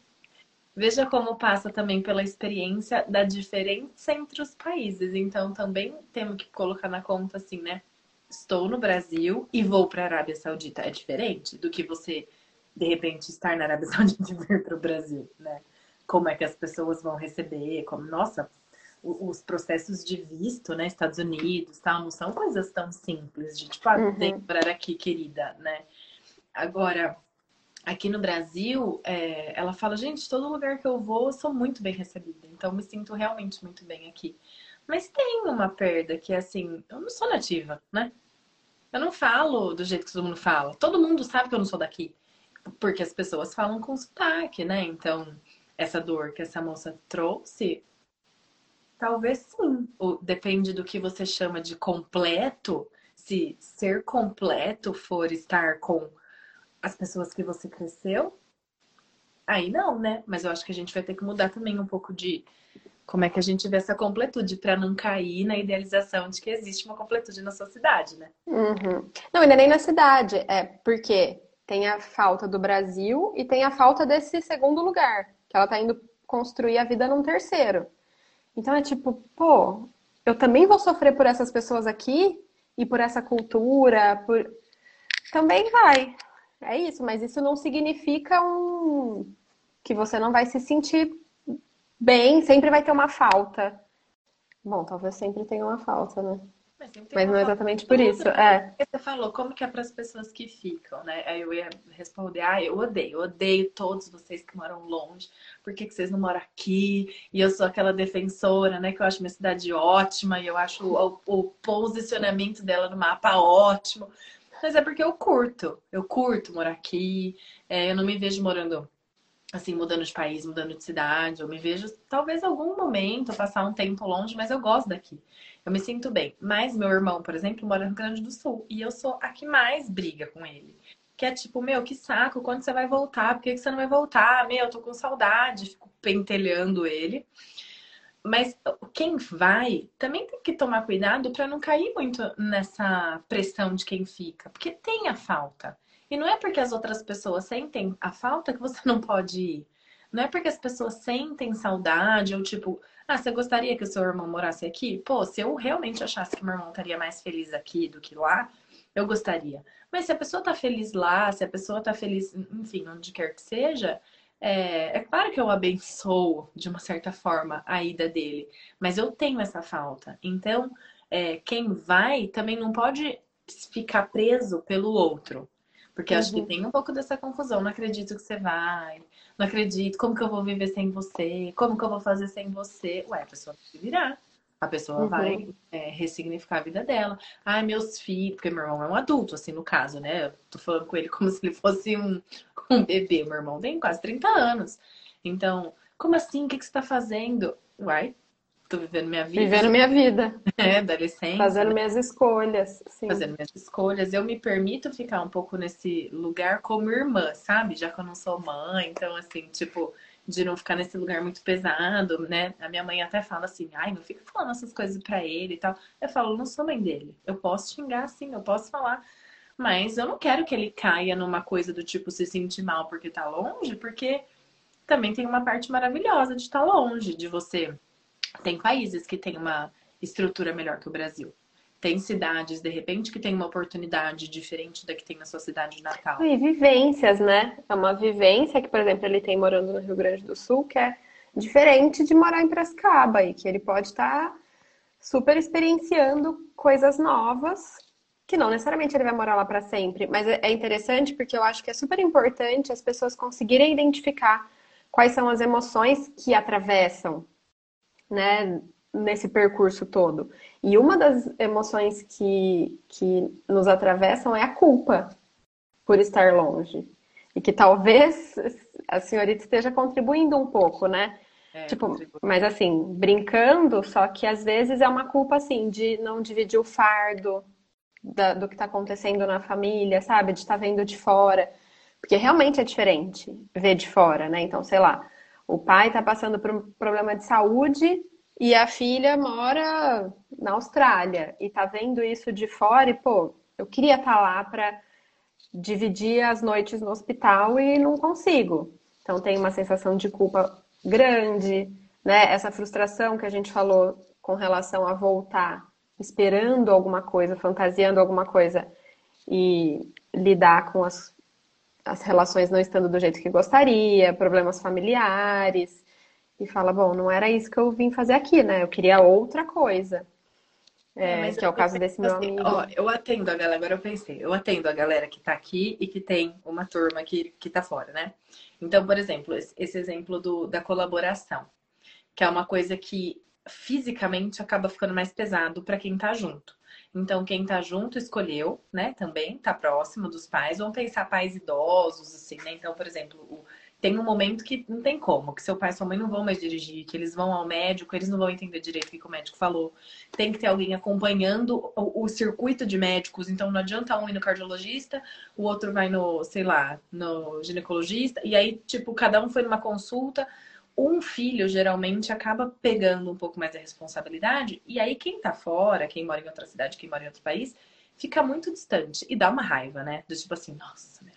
Veja como passa também pela experiência da diferença entre os países. Então, também temos que colocar na conta assim, né? Estou no Brasil e vou para a Arábia Saudita. É diferente do que você de repente estar na Arábia <laughs> Saudita e vir para o Brasil, né? Como é que as pessoas vão receber, como, nossa, os processos de visto, né, Estados Unidos, tal, não são coisas tão simples de tipo, ah, uhum. tem para aqui, querida, né? Agora, aqui no Brasil, é, ela fala, gente, todo lugar que eu vou, eu sou muito bem recebida, então me sinto realmente muito bem aqui. Mas tem uma perda que é assim, eu não sou nativa, né? Eu não falo do jeito que todo mundo fala. Todo mundo sabe que eu não sou daqui porque as pessoas falam com sotaque, né? Então, essa dor que essa moça trouxe, talvez sim. O, depende do que você chama de completo. Se ser completo for estar com as pessoas que você cresceu, aí não, né? Mas eu acho que a gente vai ter que mudar também um pouco de como é que a gente vê essa completude para não cair na idealização de que existe uma completude na sua cidade, né? Uhum. Não, ainda nem na cidade. É porque tem a falta do Brasil e tem a falta desse segundo lugar, que ela tá indo construir a vida num terceiro. Então é tipo, pô, eu também vou sofrer por essas pessoas aqui e por essa cultura, por também vai. É isso, mas isso não significa um que você não vai se sentir bem, sempre vai ter uma falta. Bom, talvez sempre tenha uma falta, né? Mas, Mas não é exatamente por isso. É. Você falou como que é para as pessoas que ficam, né? Aí eu ia responder, ah, eu odeio, eu odeio todos vocês que moram longe. Por que, que vocês não moram aqui? E eu sou aquela defensora, né? Que eu acho minha cidade ótima e eu acho o, o posicionamento dela no mapa ótimo. Mas é porque eu curto, eu curto morar aqui. É, eu não me vejo morando assim, mudando de país, mudando de cidade. Eu me vejo, talvez, algum momento, passar um tempo longe, mas eu gosto daqui. Eu me sinto bem. Mas meu irmão, por exemplo, mora no Rio Grande do Sul. E eu sou a que mais briga com ele. Que é tipo, meu, que saco, quando você vai voltar? Por que você não vai voltar? Meu, eu tô com saudade. Fico pentelhando ele. Mas quem vai também tem que tomar cuidado para não cair muito nessa pressão de quem fica. Porque tem a falta. E não é porque as outras pessoas sentem a falta que você <laughs> não pode ir. Não é porque as pessoas sentem saudade ou tipo, ah, você gostaria que o seu irmão morasse aqui? Pô, se eu realmente achasse que meu irmão estaria mais feliz aqui do que lá, eu gostaria. Mas se a pessoa tá feliz lá, se a pessoa tá feliz, enfim, onde quer que seja, é, é, claro que eu abençoo de uma certa forma a ida dele, mas eu tenho essa falta. Então, é, quem vai também não pode ficar preso pelo outro. Porque uhum. acho que uhum. tem um pouco dessa confusão. Não acredito que você vai. Não acredito. Como que eu vou viver sem você? Como que eu vou fazer sem você? Ué, a pessoa vai se virar. A pessoa uhum. vai é, ressignificar a vida dela. Ai, meus filhos, porque meu irmão é um adulto, assim, no caso, né? Eu tô falando com ele como se ele fosse um, <laughs> um bebê. Meu irmão tem quase 30 anos. Então, como assim? O que, que você tá fazendo? Uai, tô vivendo minha vida. Vivendo minha vida. <laughs> É, dá licença. Fazendo né? minhas escolhas. Sim. Fazendo minhas escolhas. Eu me permito ficar um pouco nesse lugar como irmã, sabe? Já que eu não sou mãe, então, assim, tipo, de não ficar nesse lugar muito pesado, né? A minha mãe até fala assim, ai, não fica falando essas coisas pra ele e tal. Eu falo, não sou mãe dele. Eu posso xingar, sim, eu posso falar. Mas eu não quero que ele caia numa coisa do tipo se sentir mal porque tá longe, porque também tem uma parte maravilhosa de estar tá longe, de você tem países que têm uma estrutura melhor que o Brasil. Tem cidades, de repente, que tem uma oportunidade diferente da que tem na sua cidade de Natal. E vivências, né? É uma vivência que, por exemplo, ele tem morando no Rio Grande do Sul, que é diferente de morar em Piracicaba e que ele pode estar tá super experienciando coisas novas que não necessariamente ele vai morar lá para sempre, mas é, é interessante porque eu acho que é super importante as pessoas conseguirem identificar quais são as emoções que atravessam né, nesse percurso todo. E uma das emoções que, que nos atravessam é a culpa por estar longe. E que talvez a senhorita esteja contribuindo um pouco, né? É, tipo, mas assim, brincando, só que às vezes é uma culpa assim de não dividir o fardo da, do que está acontecendo na família, sabe? De estar tá vendo de fora. Porque realmente é diferente ver de fora, né? Então, sei lá, o pai está passando por um problema de saúde e a filha mora na Austrália e tá vendo isso de fora e, pô, eu queria estar tá lá para dividir as noites no hospital e não consigo. Então tem uma sensação de culpa grande, né? Essa frustração que a gente falou com relação a voltar esperando alguma coisa, fantasiando alguma coisa e lidar com as, as relações não estando do jeito que gostaria, problemas familiares e fala, bom, não era isso que eu vim fazer aqui, né? Eu queria outra coisa. É, é que é o caso desse meu assim, amigo. Ó, eu atendo a galera, agora eu pensei, eu atendo a galera que tá aqui e que tem uma turma que, que tá fora, né? Então, por exemplo, esse, exemplo do, da colaboração, que é uma coisa que fisicamente acaba ficando mais pesado para quem tá junto. Então, quem tá junto escolheu, né, também, tá próximo dos pais. Vamos pensar pais idosos, assim, né? Então, por exemplo, o, tem um momento que não tem como, que seu pai e sua mãe não vão mais dirigir, que eles vão ao médico, eles não vão entender direito o que o médico falou. Tem que ter alguém acompanhando o, o circuito de médicos, então não adianta um ir no cardiologista, o outro vai no, sei lá, no ginecologista, e aí, tipo, cada um foi numa consulta. Um filho geralmente acaba pegando um pouco mais da responsabilidade, e aí quem tá fora, quem mora em outra cidade, quem mora em outro país, fica muito distante e dá uma raiva, né? Do tipo assim, nossa, meu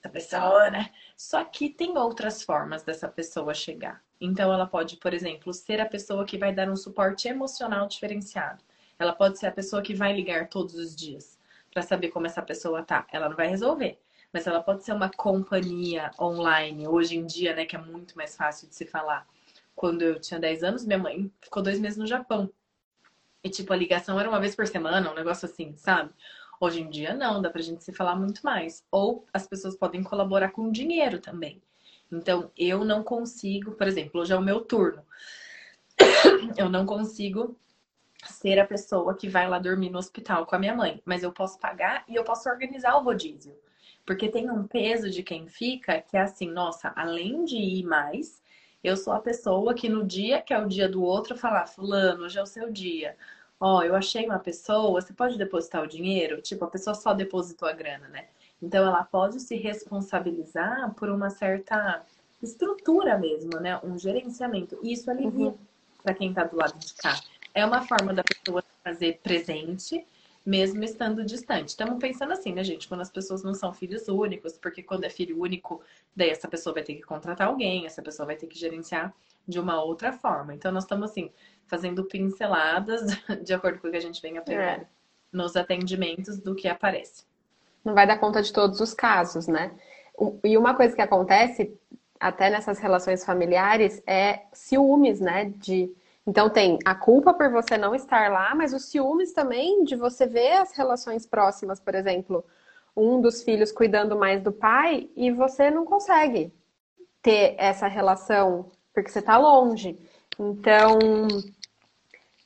essa pessoa, né? Só que tem outras formas dessa pessoa chegar. Então, ela pode, por exemplo, ser a pessoa que vai dar um suporte emocional diferenciado. Ela pode ser a pessoa que vai ligar todos os dias para saber como essa pessoa tá. Ela não vai resolver, mas ela pode ser uma companhia online, hoje em dia, né, que é muito mais fácil de se falar. Quando eu tinha 10 anos, minha mãe ficou dois meses no Japão. E, tipo, a ligação era uma vez por semana, um negócio assim, sabe? Hoje em dia, não, dá pra gente se falar muito mais. Ou as pessoas podem colaborar com dinheiro também. Então, eu não consigo, por exemplo, hoje é o meu turno. <coughs> Eu não consigo ser a pessoa que vai lá dormir no hospital com a minha mãe, mas eu posso pagar e eu posso organizar o rodízio. Porque tem um peso de quem fica que é assim, nossa, além de ir mais, eu sou a pessoa que no dia que é o dia do outro falar, fulano, hoje é o seu dia. Ó, oh, eu achei uma pessoa, você pode depositar o dinheiro? Tipo, a pessoa só depositou a grana, né? Então ela pode se responsabilizar por uma certa estrutura mesmo, né? Um gerenciamento. Isso alivia uhum. para quem está do lado de cá. É uma forma da pessoa fazer presente mesmo estando distante. Estamos pensando assim, né, gente? Quando as pessoas não são filhos únicos, porque quando é filho único, daí essa pessoa vai ter que contratar alguém, essa pessoa vai ter que gerenciar de uma outra forma. Então, nós estamos, assim, fazendo pinceladas <laughs> de acordo com o que a gente vem aprendendo é. nos atendimentos do que aparece. Não vai dar conta de todos os casos, né? E uma coisa que acontece até nessas relações familiares é ciúmes, né? De então tem a culpa por você não estar lá, mas os ciúmes também de você ver as relações próximas, por exemplo, um dos filhos cuidando mais do pai e você não consegue ter essa relação porque você está longe. Então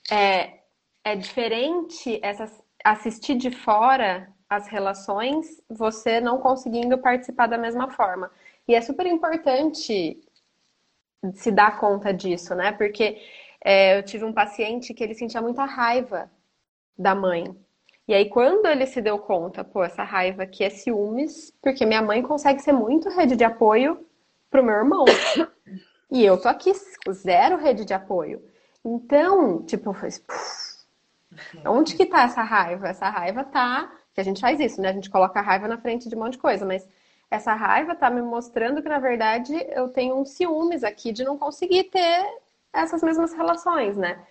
é, é diferente essa, assistir de fora as relações, você não conseguindo participar da mesma forma. E é super importante se dar conta disso, né? Porque é, eu tive um paciente que ele sentia muita raiva da mãe. E aí, quando ele se deu conta, pô, essa raiva aqui é ciúmes, porque minha mãe consegue ser muito rede de apoio pro meu irmão. E eu tô aqui, zero rede de apoio. Então, tipo, fez. Onde que tá essa raiva? Essa raiva tá. Que a gente faz isso, né? A gente coloca a raiva na frente de um monte de coisa, mas essa raiva tá me mostrando que, na verdade, eu tenho um ciúmes aqui de não conseguir ter essas mesmas relações, né?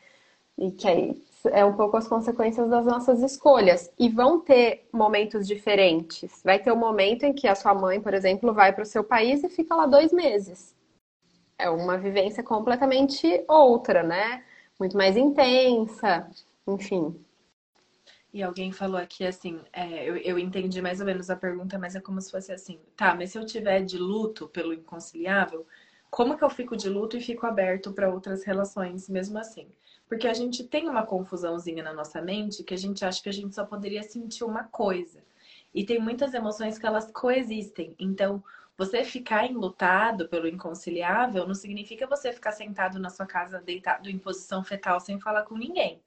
E que aí é um pouco as consequências das nossas escolhas. E vão ter momentos diferentes. Vai ter um momento em que a sua mãe, por exemplo, vai para o seu país e fica lá dois meses. É uma vivência completamente outra, né? Muito mais intensa, enfim. E alguém falou aqui assim, é, eu, eu entendi mais ou menos a pergunta, mas é como se fosse assim, tá, mas se eu tiver de luto pelo inconciliável, como que eu fico de luto e fico aberto para outras relações mesmo assim? Porque a gente tem uma confusãozinha na nossa mente que a gente acha que a gente só poderia sentir uma coisa. E tem muitas emoções que elas coexistem. Então, você ficar enlutado pelo inconciliável não significa você ficar sentado na sua casa deitado em posição fetal sem falar com ninguém.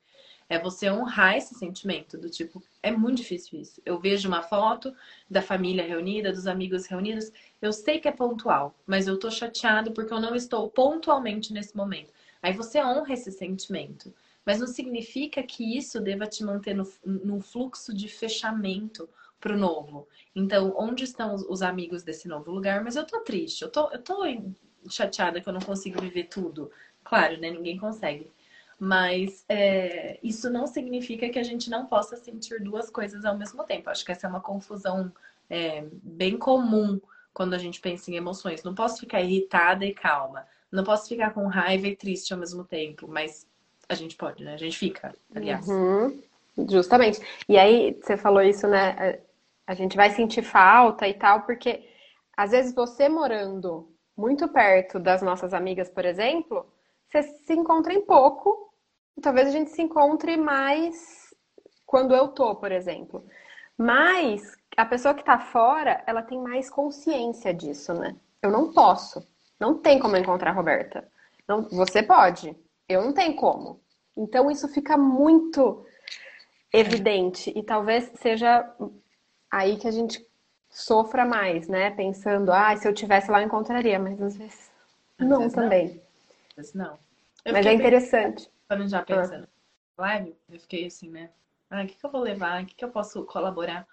É você honrar esse sentimento do tipo, é muito difícil isso. Eu vejo uma foto da família reunida, dos amigos reunidos, eu sei que é pontual, mas eu tô chateado porque eu não estou pontualmente nesse momento. Aí você honra esse sentimento. Mas não significa que isso deva te manter no, num fluxo de fechamento pro novo. Então, onde estão os, os, amigos desse novo lugar? Mas eu tô triste, eu tô, eu tô chateada que eu não consigo viver tudo. Claro, né? Ninguém consegue. Mas é, isso não significa que a gente não possa sentir duas coisas ao mesmo tempo. Acho que essa é uma confusão é, bem comum quando a gente pensa em emoções. Não posso ficar irritada e calma. Não posso ficar com raiva e triste ao mesmo tempo. Mas a gente pode, né? A gente fica, aliás. Uhum, justamente. E aí, você falou isso, né? A gente vai sentir falta e tal, porque às vezes você morando muito perto das nossas amigas, por exemplo, você se encontra em pouco. E talvez a gente se encontre mais quando eu tô, por exemplo. Mas a pessoa que tá fora, ela tem mais consciência disso, né? Eu não posso. Não tem como encontrar a Roberta. Não, você pode. Eu não tenho como. Então isso fica muito evidente e talvez seja aí que a gente sofra mais, né? Pensando, ah, se eu tivesse lá eu encontraria, mas às vezes às não vezes também. Não. Às vezes não. Eu Mas é interessante. Pensando, já pensando. Ah. Live, eu fiquei assim, né? Ah, o que, que eu vou levar? O que, que eu posso colaborar?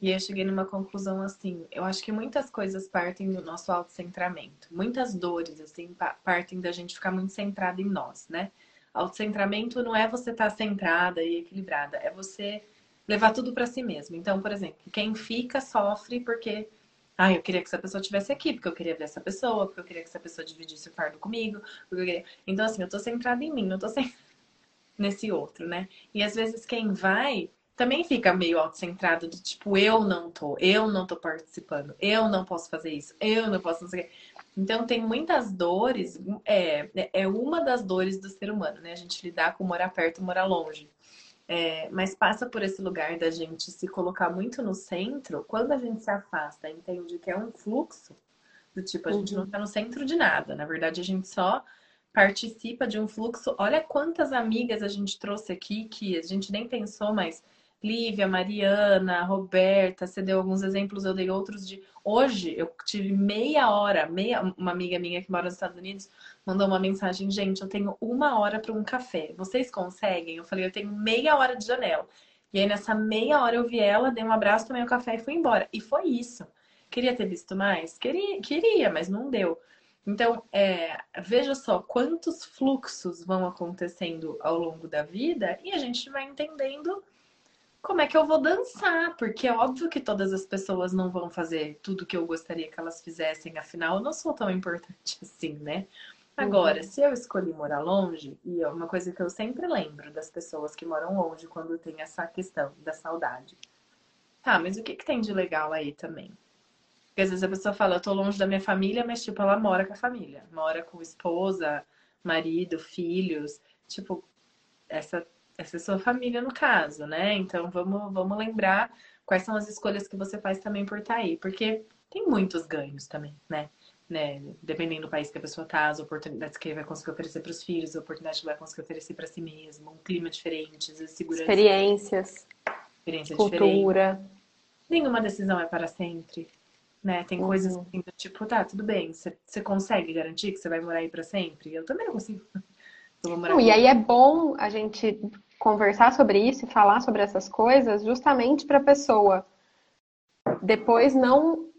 E eu cheguei numa conclusão assim, eu acho que muitas coisas partem do nosso autocentramento. Muitas dores, assim, partem da gente ficar muito centrada em nós, né? Autocentramento não é você estar tá centrada e equilibrada, é você levar tudo para si mesmo. Então, por exemplo, quem fica sofre porque ah, eu queria que essa pessoa estivesse aqui, porque eu queria ver essa pessoa, porque eu queria que essa pessoa dividisse o fardo comigo. Então, assim, eu tô centrada em mim, não tô centrada <laughs> nesse outro, né? E às vezes quem vai também fica meio autocentrado do tipo, eu não tô, eu não tô participando, eu não posso fazer isso, eu não posso fazer. Então tem muitas dores, é, é uma das dores do ser humano, né? A gente lidar com morar perto morar longe. É, mas passa por esse lugar da gente se colocar muito no centro, quando a gente se afasta, entende que é um fluxo, do tipo, a gente não tá no centro de nada. Na verdade, a gente só participa de um fluxo. Olha quantas amigas a gente trouxe aqui que a gente nem pensou, mas Lívia, Mariana, Roberta, você deu alguns exemplos, eu dei outros de. Hoje eu tive meia hora, meia... uma amiga minha que mora nos Estados Unidos mandou uma mensagem, gente, eu tenho uma hora para um café. Vocês conseguem? Eu falei, eu tenho meia hora de janela. E aí nessa meia hora eu vi ela, dei um abraço, tomei o um café e fui embora. E foi isso. Queria ter visto mais? Queria, queria mas não deu. Então, é, veja só quantos fluxos vão acontecendo ao longo da vida e a gente vai entendendo como é que eu vou dançar, porque é óbvio que todas as pessoas não vão fazer tudo que eu gostaria que elas fizessem, afinal, eu não sou tão importante <laughs> assim, né? Agora, uhum. se eu escolhi morar longe, e é uma coisa que eu sempre lembro das pessoas que moram longe quando tem essa questão da saudade. Tá, mas o que, que tem de legal aí também? Porque às vezes a pessoa fala, eu tô longe da minha família, mas tipo, ela mora com a família, mora com esposa, marido, filhos. Tipo, essa essa é sua família no caso, né? Então vamos, vamos lembrar quais são as escolhas que você faz também por estar tá aí, porque tem muitos ganhos também, né? Né? Dependendo do país que a pessoa tá, as oportunidades que vai conseguir oferecer para os filhos, as oportunidades que vai conseguir oferecer para si mesmo, um clima diferente, às vezes segurança. Experiências. Experiência cultura. Diferente. Nenhuma decisão é para sempre. Né? Tem uhum. coisas assim, tipo, tá, tudo bem, você consegue garantir que você vai morar aí para sempre? Eu também não consigo. <laughs> Não, e aí é bom a gente conversar sobre isso e falar sobre essas coisas justamente para a pessoa depois não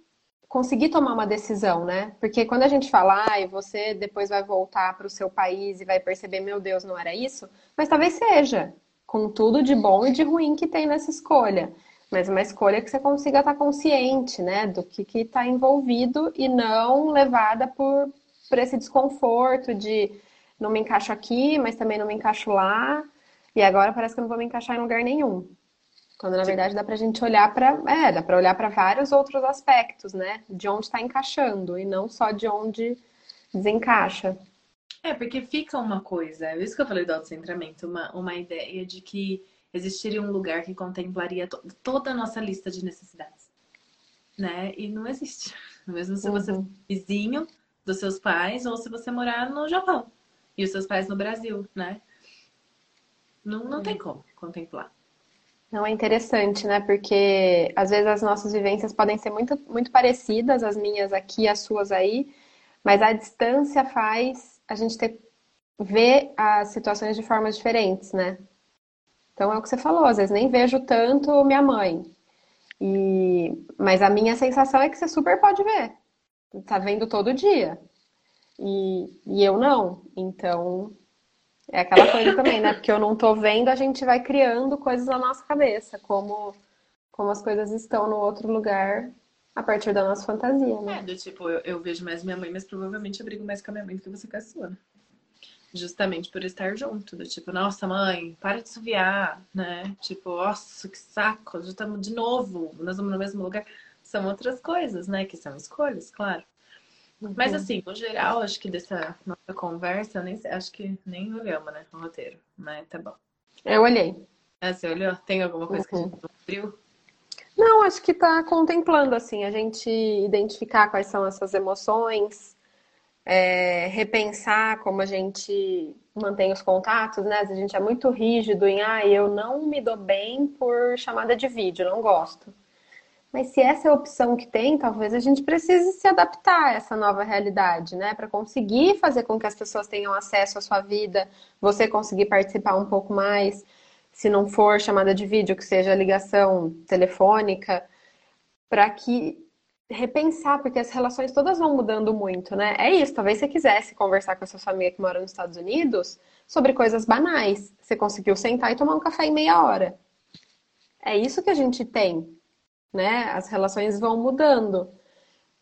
conseguir tomar uma decisão, né? Porque quando a gente fala, ah, e você depois vai voltar para o seu país e vai perceber, meu Deus, não era isso, mas talvez seja, com tudo de bom e de ruim que tem nessa escolha. Mas uma escolha que você consiga estar consciente, né, do que está envolvido e não levada por, por esse desconforto de não me encaixo aqui, mas também não me encaixo lá. E agora parece que eu não vou me encaixar em lugar nenhum. Quando na verdade dá pra gente olhar para, é, dá para olhar para vários outros aspectos, né? De onde está encaixando e não só de onde desencaixa. É, porque fica uma coisa, é isso que eu falei do autocentramento, uma, uma ideia de que existiria um lugar que contemplaria to toda a nossa lista de necessidades, né? E não existe. <laughs> Mesmo se você uhum. vizinho dos seus pais ou se você morar no Japão e os seus pais no Brasil, né? Não, não tem como contemplar. Não é interessante, né? Porque às vezes as nossas vivências podem ser muito, muito parecidas, as minhas aqui, as suas aí, mas a distância faz a gente ter ver as situações de formas diferentes, né? Então é o que você falou, às vezes nem vejo tanto minha mãe. E mas a minha sensação é que você super pode ver. Tá vendo todo dia. E, e eu não. Então é aquela coisa também, né? Porque eu não tô vendo, a gente vai criando coisas na nossa cabeça, como, como as coisas estão no outro lugar a partir da nossa fantasia, né? É, do tipo, eu, eu vejo mais minha mãe, mas provavelmente eu brigo mais com a minha mãe do que você com a sua. Né? Justamente por estar junto, do tipo, nossa mãe, para de suviar, né? Tipo, nossa, que saco, já estamos de novo, nós vamos no mesmo lugar. São outras coisas, né? Que são escolhas, claro. Mas uhum. assim, no geral, acho que dessa nossa conversa, eu nem acho que nem olhamos, né, no roteiro. Mas tá bom. Eu olhei. Ah, você olhou? Tem alguma coisa uhum. que a gente não viu? Não, acho que tá contemplando, assim, a gente identificar quais são essas emoções, é, repensar como a gente mantém os contatos, né? A gente é muito rígido em, ah, eu não me dou bem por chamada de vídeo, não gosto. Mas se essa é a opção que tem, talvez a gente precise se adaptar a essa nova realidade, né? Para conseguir fazer com que as pessoas tenham acesso à sua vida, você conseguir participar um pouco mais. Se não for chamada de vídeo, que seja ligação telefônica, para que repensar, porque as relações todas vão mudando muito, né? É isso, talvez você quisesse conversar com a sua família que mora nos Estados Unidos sobre coisas banais. Você conseguiu sentar e tomar um café em meia hora. É isso que a gente tem né? As relações vão mudando.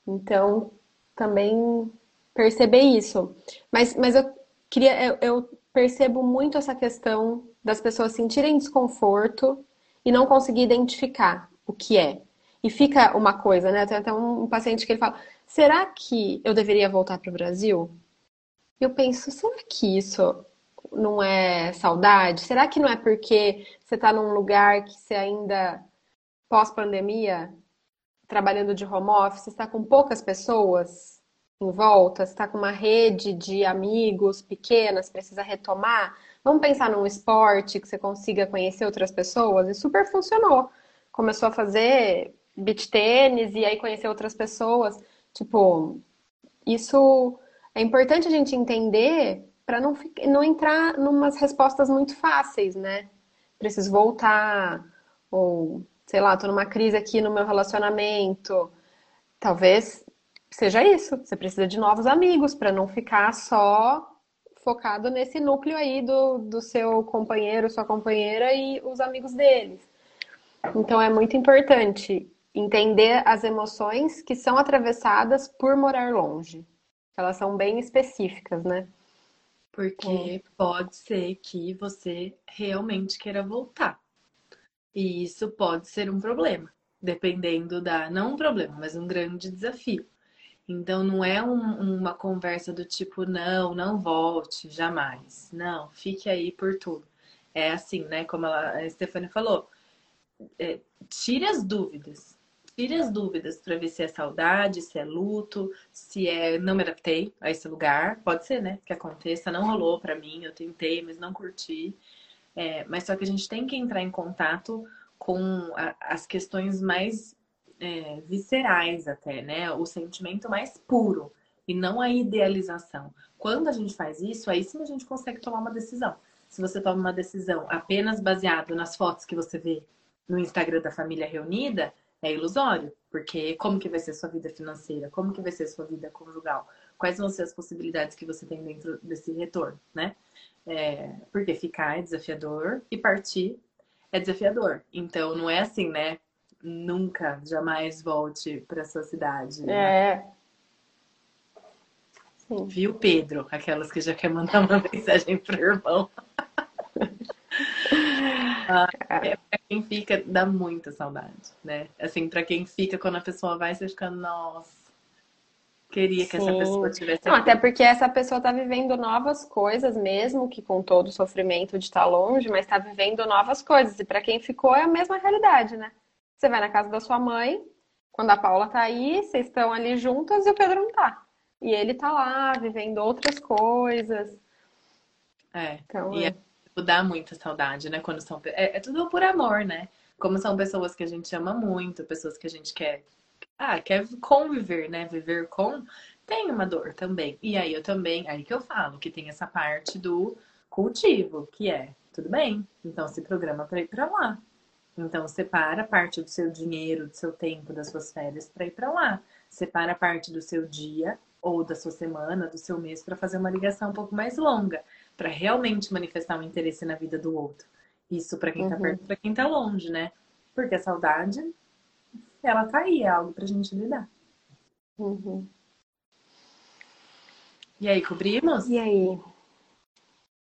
Então, também perceber isso. Mas, mas eu queria, eu, eu percebo muito essa questão das pessoas sentirem desconforto e não conseguir identificar o que é. E fica uma coisa, né? Tem até um paciente que ele fala: será que eu deveria voltar para o Brasil? Eu penso, será que isso não é saudade? Será que não é porque você está num lugar que você ainda, pós-pandemia, trabalhando de home office, está com poucas pessoas em volta, está com uma rede de amigos pequenas, precisa retomar? Vamos pensar num esporte que você consiga conhecer outras pessoas? E super funcionou. Começou a fazer beach tênis e aí conhecer outras pessoas. Tipo, isso é importante a gente entender para não, não entrar numas respostas muito fáceis, né? Preciso voltar, ou sei lá, tô numa crise aqui no meu relacionamento. Talvez seja isso. Você precisa de novos amigos para não ficar só focado nesse núcleo aí do, do seu companheiro, sua companheira e os amigos deles. Então é muito importante entender as emoções que são atravessadas por morar longe. Elas são bem específicas, né? Porque pode ser que você realmente queira voltar. E isso pode ser um problema, dependendo da. Não um problema, mas um grande desafio. Então não é um, uma conversa do tipo, não, não volte, jamais. Não, fique aí por tudo. É assim, né? Como ela, a Stefania falou, é, tire as dúvidas tire as dúvidas para ver se é saudade, se é luto, se é não me adaptei a esse lugar. Pode ser, né? Que aconteça, não rolou para mim, eu tentei, mas não curti. É, mas só que a gente tem que entrar em contato com a, as questões mais é, viscerais até, né? O sentimento mais puro e não a idealização. Quando a gente faz isso, aí sim a gente consegue tomar uma decisão. Se você toma uma decisão apenas baseado nas fotos que você vê no Instagram da família reunida, é ilusório, porque como que vai ser sua vida financeira? Como que vai ser sua vida conjugal? Quais vão ser as possibilidades que você tem dentro desse retorno, né? É, porque ficar é desafiador e partir é desafiador. Então não é assim, né? Nunca, jamais volte para sua cidade. Né? É. Né? Sim. Viu, Pedro? Aquelas que já quer mandar uma <laughs> mensagem pro irmão. <laughs> Ah, é, pra quem fica, dá muita saudade, né? Assim, pra quem fica, quando a pessoa vai, você fica, nossa, queria que Sim. essa pessoa tivesse. Não, até porque essa pessoa tá vivendo novas coisas, mesmo que com todo o sofrimento de estar longe, mas tá vivendo novas coisas. E para quem ficou, é a mesma realidade, né? Você vai na casa da sua mãe, quando a Paula tá aí, vocês estão ali juntas e o Pedro não tá. E ele tá lá, vivendo outras coisas. É. Então, e é. é Tipo, dá muita saudade, né? Quando são. É, é, tudo por amor, né? Como são pessoas que a gente ama muito, pessoas que a gente quer. Ah, quer conviver, né? Viver com. Tem uma dor também. E aí eu também. Aí que eu falo que tem essa parte do cultivo, que é tudo bem. Então se programa para ir para lá. Então separa parte do seu dinheiro, do seu tempo, das suas férias para ir para lá. Separa parte do seu dia ou da sua semana, do seu mês para fazer uma ligação um pouco mais longa para realmente manifestar um interesse na vida do outro. Isso para quem tá uhum. perto, para quem tá longe, né? Porque a saudade, ela tá aí, é algo pra gente lidar. Uhum. E aí, cobrimos? E aí?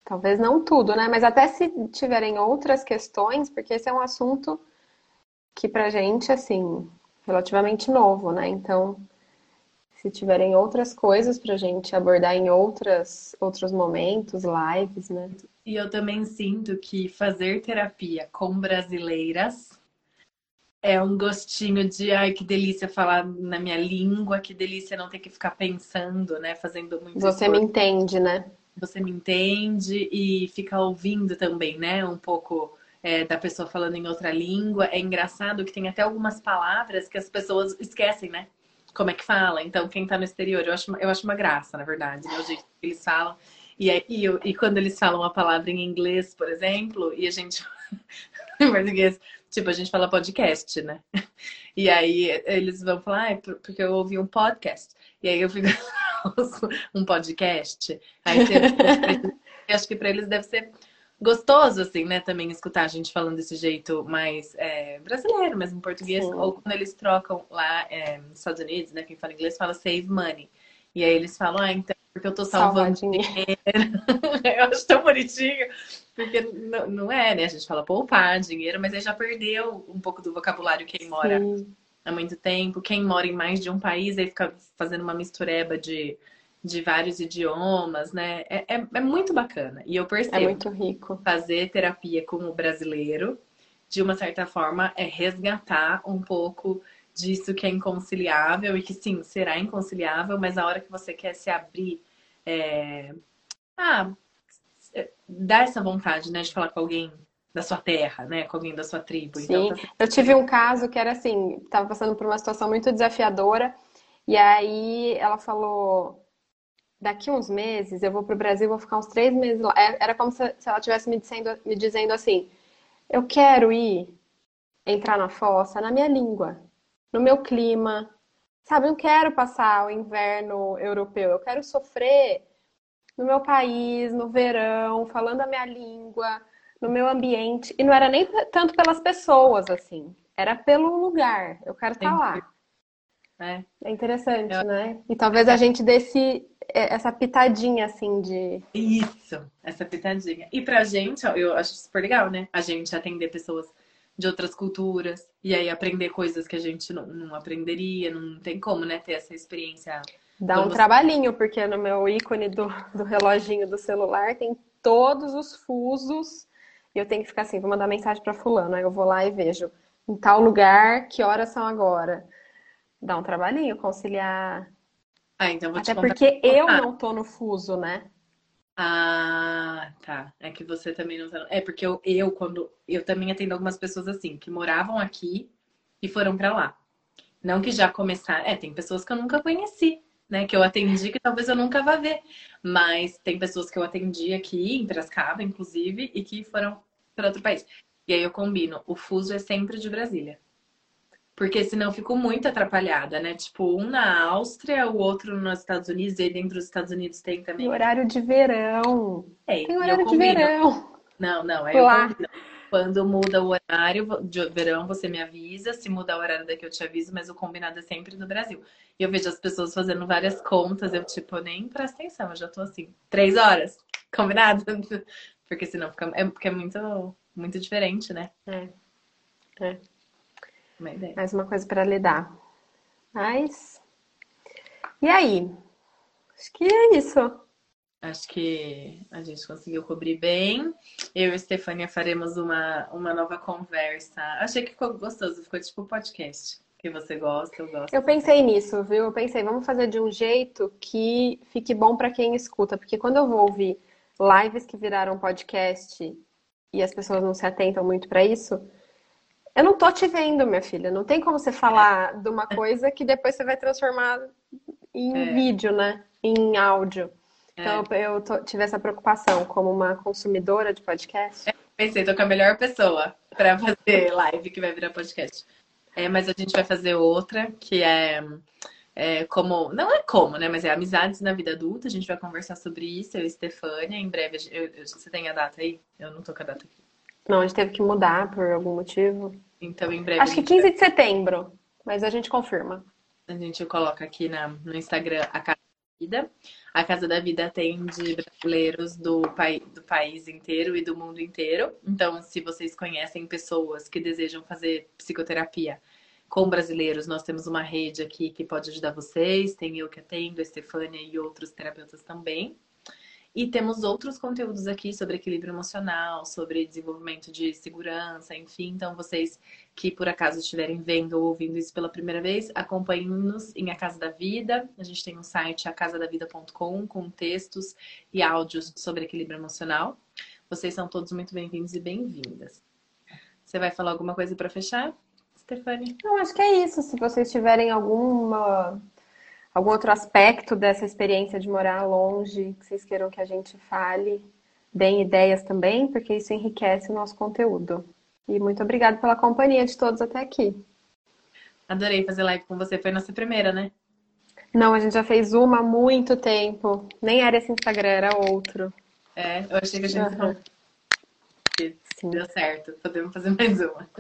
Talvez não tudo, né? Mas até se tiverem outras questões, porque esse é um assunto que pra gente, assim, relativamente novo, né? Então, se tiverem outras coisas para a gente abordar em outras, outros momentos, lives, né? E eu também sinto que fazer terapia com brasileiras é um gostinho de ai que delícia falar na minha língua, que delícia não ter que ficar pensando, né? Fazendo muito. Você esforço. me entende, né? Você me entende e fica ouvindo também, né? Um pouco é, da pessoa falando em outra língua. É engraçado que tem até algumas palavras que as pessoas esquecem, né? como é que fala. Então, quem tá no exterior, eu acho, eu acho uma graça, na verdade, né? o jeito que eles falam. E, e, e quando eles falam uma palavra em inglês, por exemplo, e a gente, <laughs> em português, tipo, a gente fala podcast, né? E aí eles vão falar, ah, porque eu ouvi um podcast. E aí eu fico, <laughs> um podcast. Aí eu acho que para eles deve ser gostoso, assim, né, também escutar a gente falando desse jeito mais é, brasileiro, mesmo em português, Sim. ou quando eles trocam lá é, nos Estados Unidos, né, quem fala inglês fala save money. E aí eles falam, ah, então, porque eu tô salvando dinheiro. <laughs> eu acho tão bonitinho. Porque não, não é, né? A gente fala poupar dinheiro, mas aí já perdeu um pouco do vocabulário quem mora Sim. há muito tempo. Quem mora em mais de um país, aí fica fazendo uma mistureba de, de vários idiomas, né? É, é, é muito bacana. E eu É percebo muito rico. fazer terapia com o brasileiro, de uma certa forma, é resgatar um pouco disso que é inconciliável e que sim, será inconciliável, mas a hora que você quer se abrir, é... ah, dá essa vontade, né, de falar com alguém da sua terra, né, com alguém da sua tribo. Então, Sim. tá- Eu tive um caso que era assim, estava passando por uma situação muito desafiadora, e aí ela falou: daqui uns meses eu vou pro Brasil, vou ficar uns três meses lá. É- Era como se, se ela estivesse me dizendo, me dizendo assim: eu quero ir entrar na fossa na minha língua, no meu clima. Sabe, eu não quero passar o inverno europeu, eu quero sofrer no meu país, no verão, falando a minha língua, no meu ambiente. E não era nem tanto pelas pessoas, assim, era pelo lugar. Eu quero estar lá. né? É interessante, Eu- né? E talvez a gente desse é, essa pitadinha, assim, de. Isso, essa pitadinha. E pra gente, eu acho super legal, né? A gente atender pessoas de outras culturas e aí aprender coisas que a gente não, não aprenderia, não tem como, né? Ter essa experiência. Dá um você- trabalhinho, porque no meu ícone do, do reloginho do celular tem todos os fusos. E eu tenho que ficar assim, vou mandar mensagem para fulano. Aí eu vou lá e vejo em tal lugar, que horas são agora. Dá um trabalhinho conciliar. Ah, então vou te Até contar. porque eu não tô no fuso, né? Ah, tá. É que você também não tá. É porque eu, eu quando eu também atendo algumas pessoas assim que moravam aqui e foram pra lá. Não que já começaram. É, tem pessoas que eu nunca conheci, né? Que eu atendi que talvez eu nunca vá ver. Mas tem pessoas que eu atendi aqui em Piracicaba, inclusive, e que foram para outro país. E aí eu combino. O fuso é sempre de Brasília. Porque senão eu fico muito atrapalhada, né? Tipo, um na Áustria, o outro nos Estados Unidos, e dentro dos Estados Unidos tem também. horário de verão. É, Tem eu horário de verão. Não, não, eu Lá. Quando muda o horário de verão, você me avisa. Se mudar o horário daqui, eu te aviso, mas o combinado é sempre do Brasil. E eu vejo as pessoas fazendo várias contas, eu, tipo, nem presto atenção, eu já tô assim, três horas, <laughs> combinado? <laughs> Porque senão fica. É porque é muito, muito diferente, né? É. É. Uma ideia. Mais uma coisa para lidar. Mas. E aí? Acho que é isso. Acho que a gente conseguiu cobrir bem. Eu e Stefania faremos uma, uma nova conversa. Achei que ficou gostoso, ficou tipo podcast. Que você gosta, eu gosto. Eu pensei nisso, viu? Eu pensei, vamos fazer de um jeito que fique bom para quem escuta, porque quando eu vou ouvir lives que viraram podcast e as pessoas não se atentam muito para isso, eu não tô te vendo, minha filha. Não tem como você falar de uma coisa que depois você vai transformar em É. vídeo, né? Em áudio. Então eu tô- tive essa preocupação como uma consumidora de podcast. Pensei, tô com a melhor pessoa pra fazer live que vai virar podcast. É, mas a gente vai fazer outra que é, é como. Não é como, né? Mas é amizades na vida adulta. A gente vai conversar sobre isso, eu e Stefânia. Em breve, eu- eu- você tem a data aí? Eu não tô com a data aqui. Não, a gente teve que mudar por algum motivo. Então, em breve. Acho que gente 15 de setembro, mas a gente confirma. A gente coloca aqui na, no Instagram a Casa da Vida. A Casa da Vida atende brasileiros do, pai, do país inteiro e do mundo inteiro. Então, se vocês conhecem pessoas que desejam fazer psicoterapia com brasileiros, nós temos uma rede aqui que pode ajudar vocês. Tem eu que atendo, a Estefânia e outros terapeutas também. E temos outros conteúdos aqui sobre equilíbrio emocional, sobre desenvolvimento de segurança, enfim. Então, vocês que por acaso estiverem vendo ou ouvindo isso pela primeira vez, acompanhem-nos em A Casa da Vida. A gente tem um site acasadavida.com com textos e áudios sobre equilíbrio emocional. Vocês são todos muito bem-vindos e bem-vindas. Você vai falar alguma coisa para fechar, Stefania? Não, acho que é isso. Se vocês tiverem alguma, algum outro aspecto dessa experiência de morar longe, que vocês queiram que a gente fale, deem ideias também, porque isso enriquece o nosso conteúdo. E muito obrigada pela companhia de todos até aqui. Adorei fazer live com você. Foi nossa primeira, né? Não, a gente já fez uma há muito tempo. Nem era esse Instagram, era outro. É, eu achei que a gente Aham. Sim, deu certo. Podemos fazer mais uma.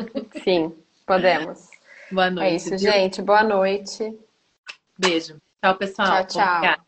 sim, podemos. Boa noite. É isso, viu? gente. Boa noite. Beijo. Tchau, pessoal. Tchau, tchau. Obrigada.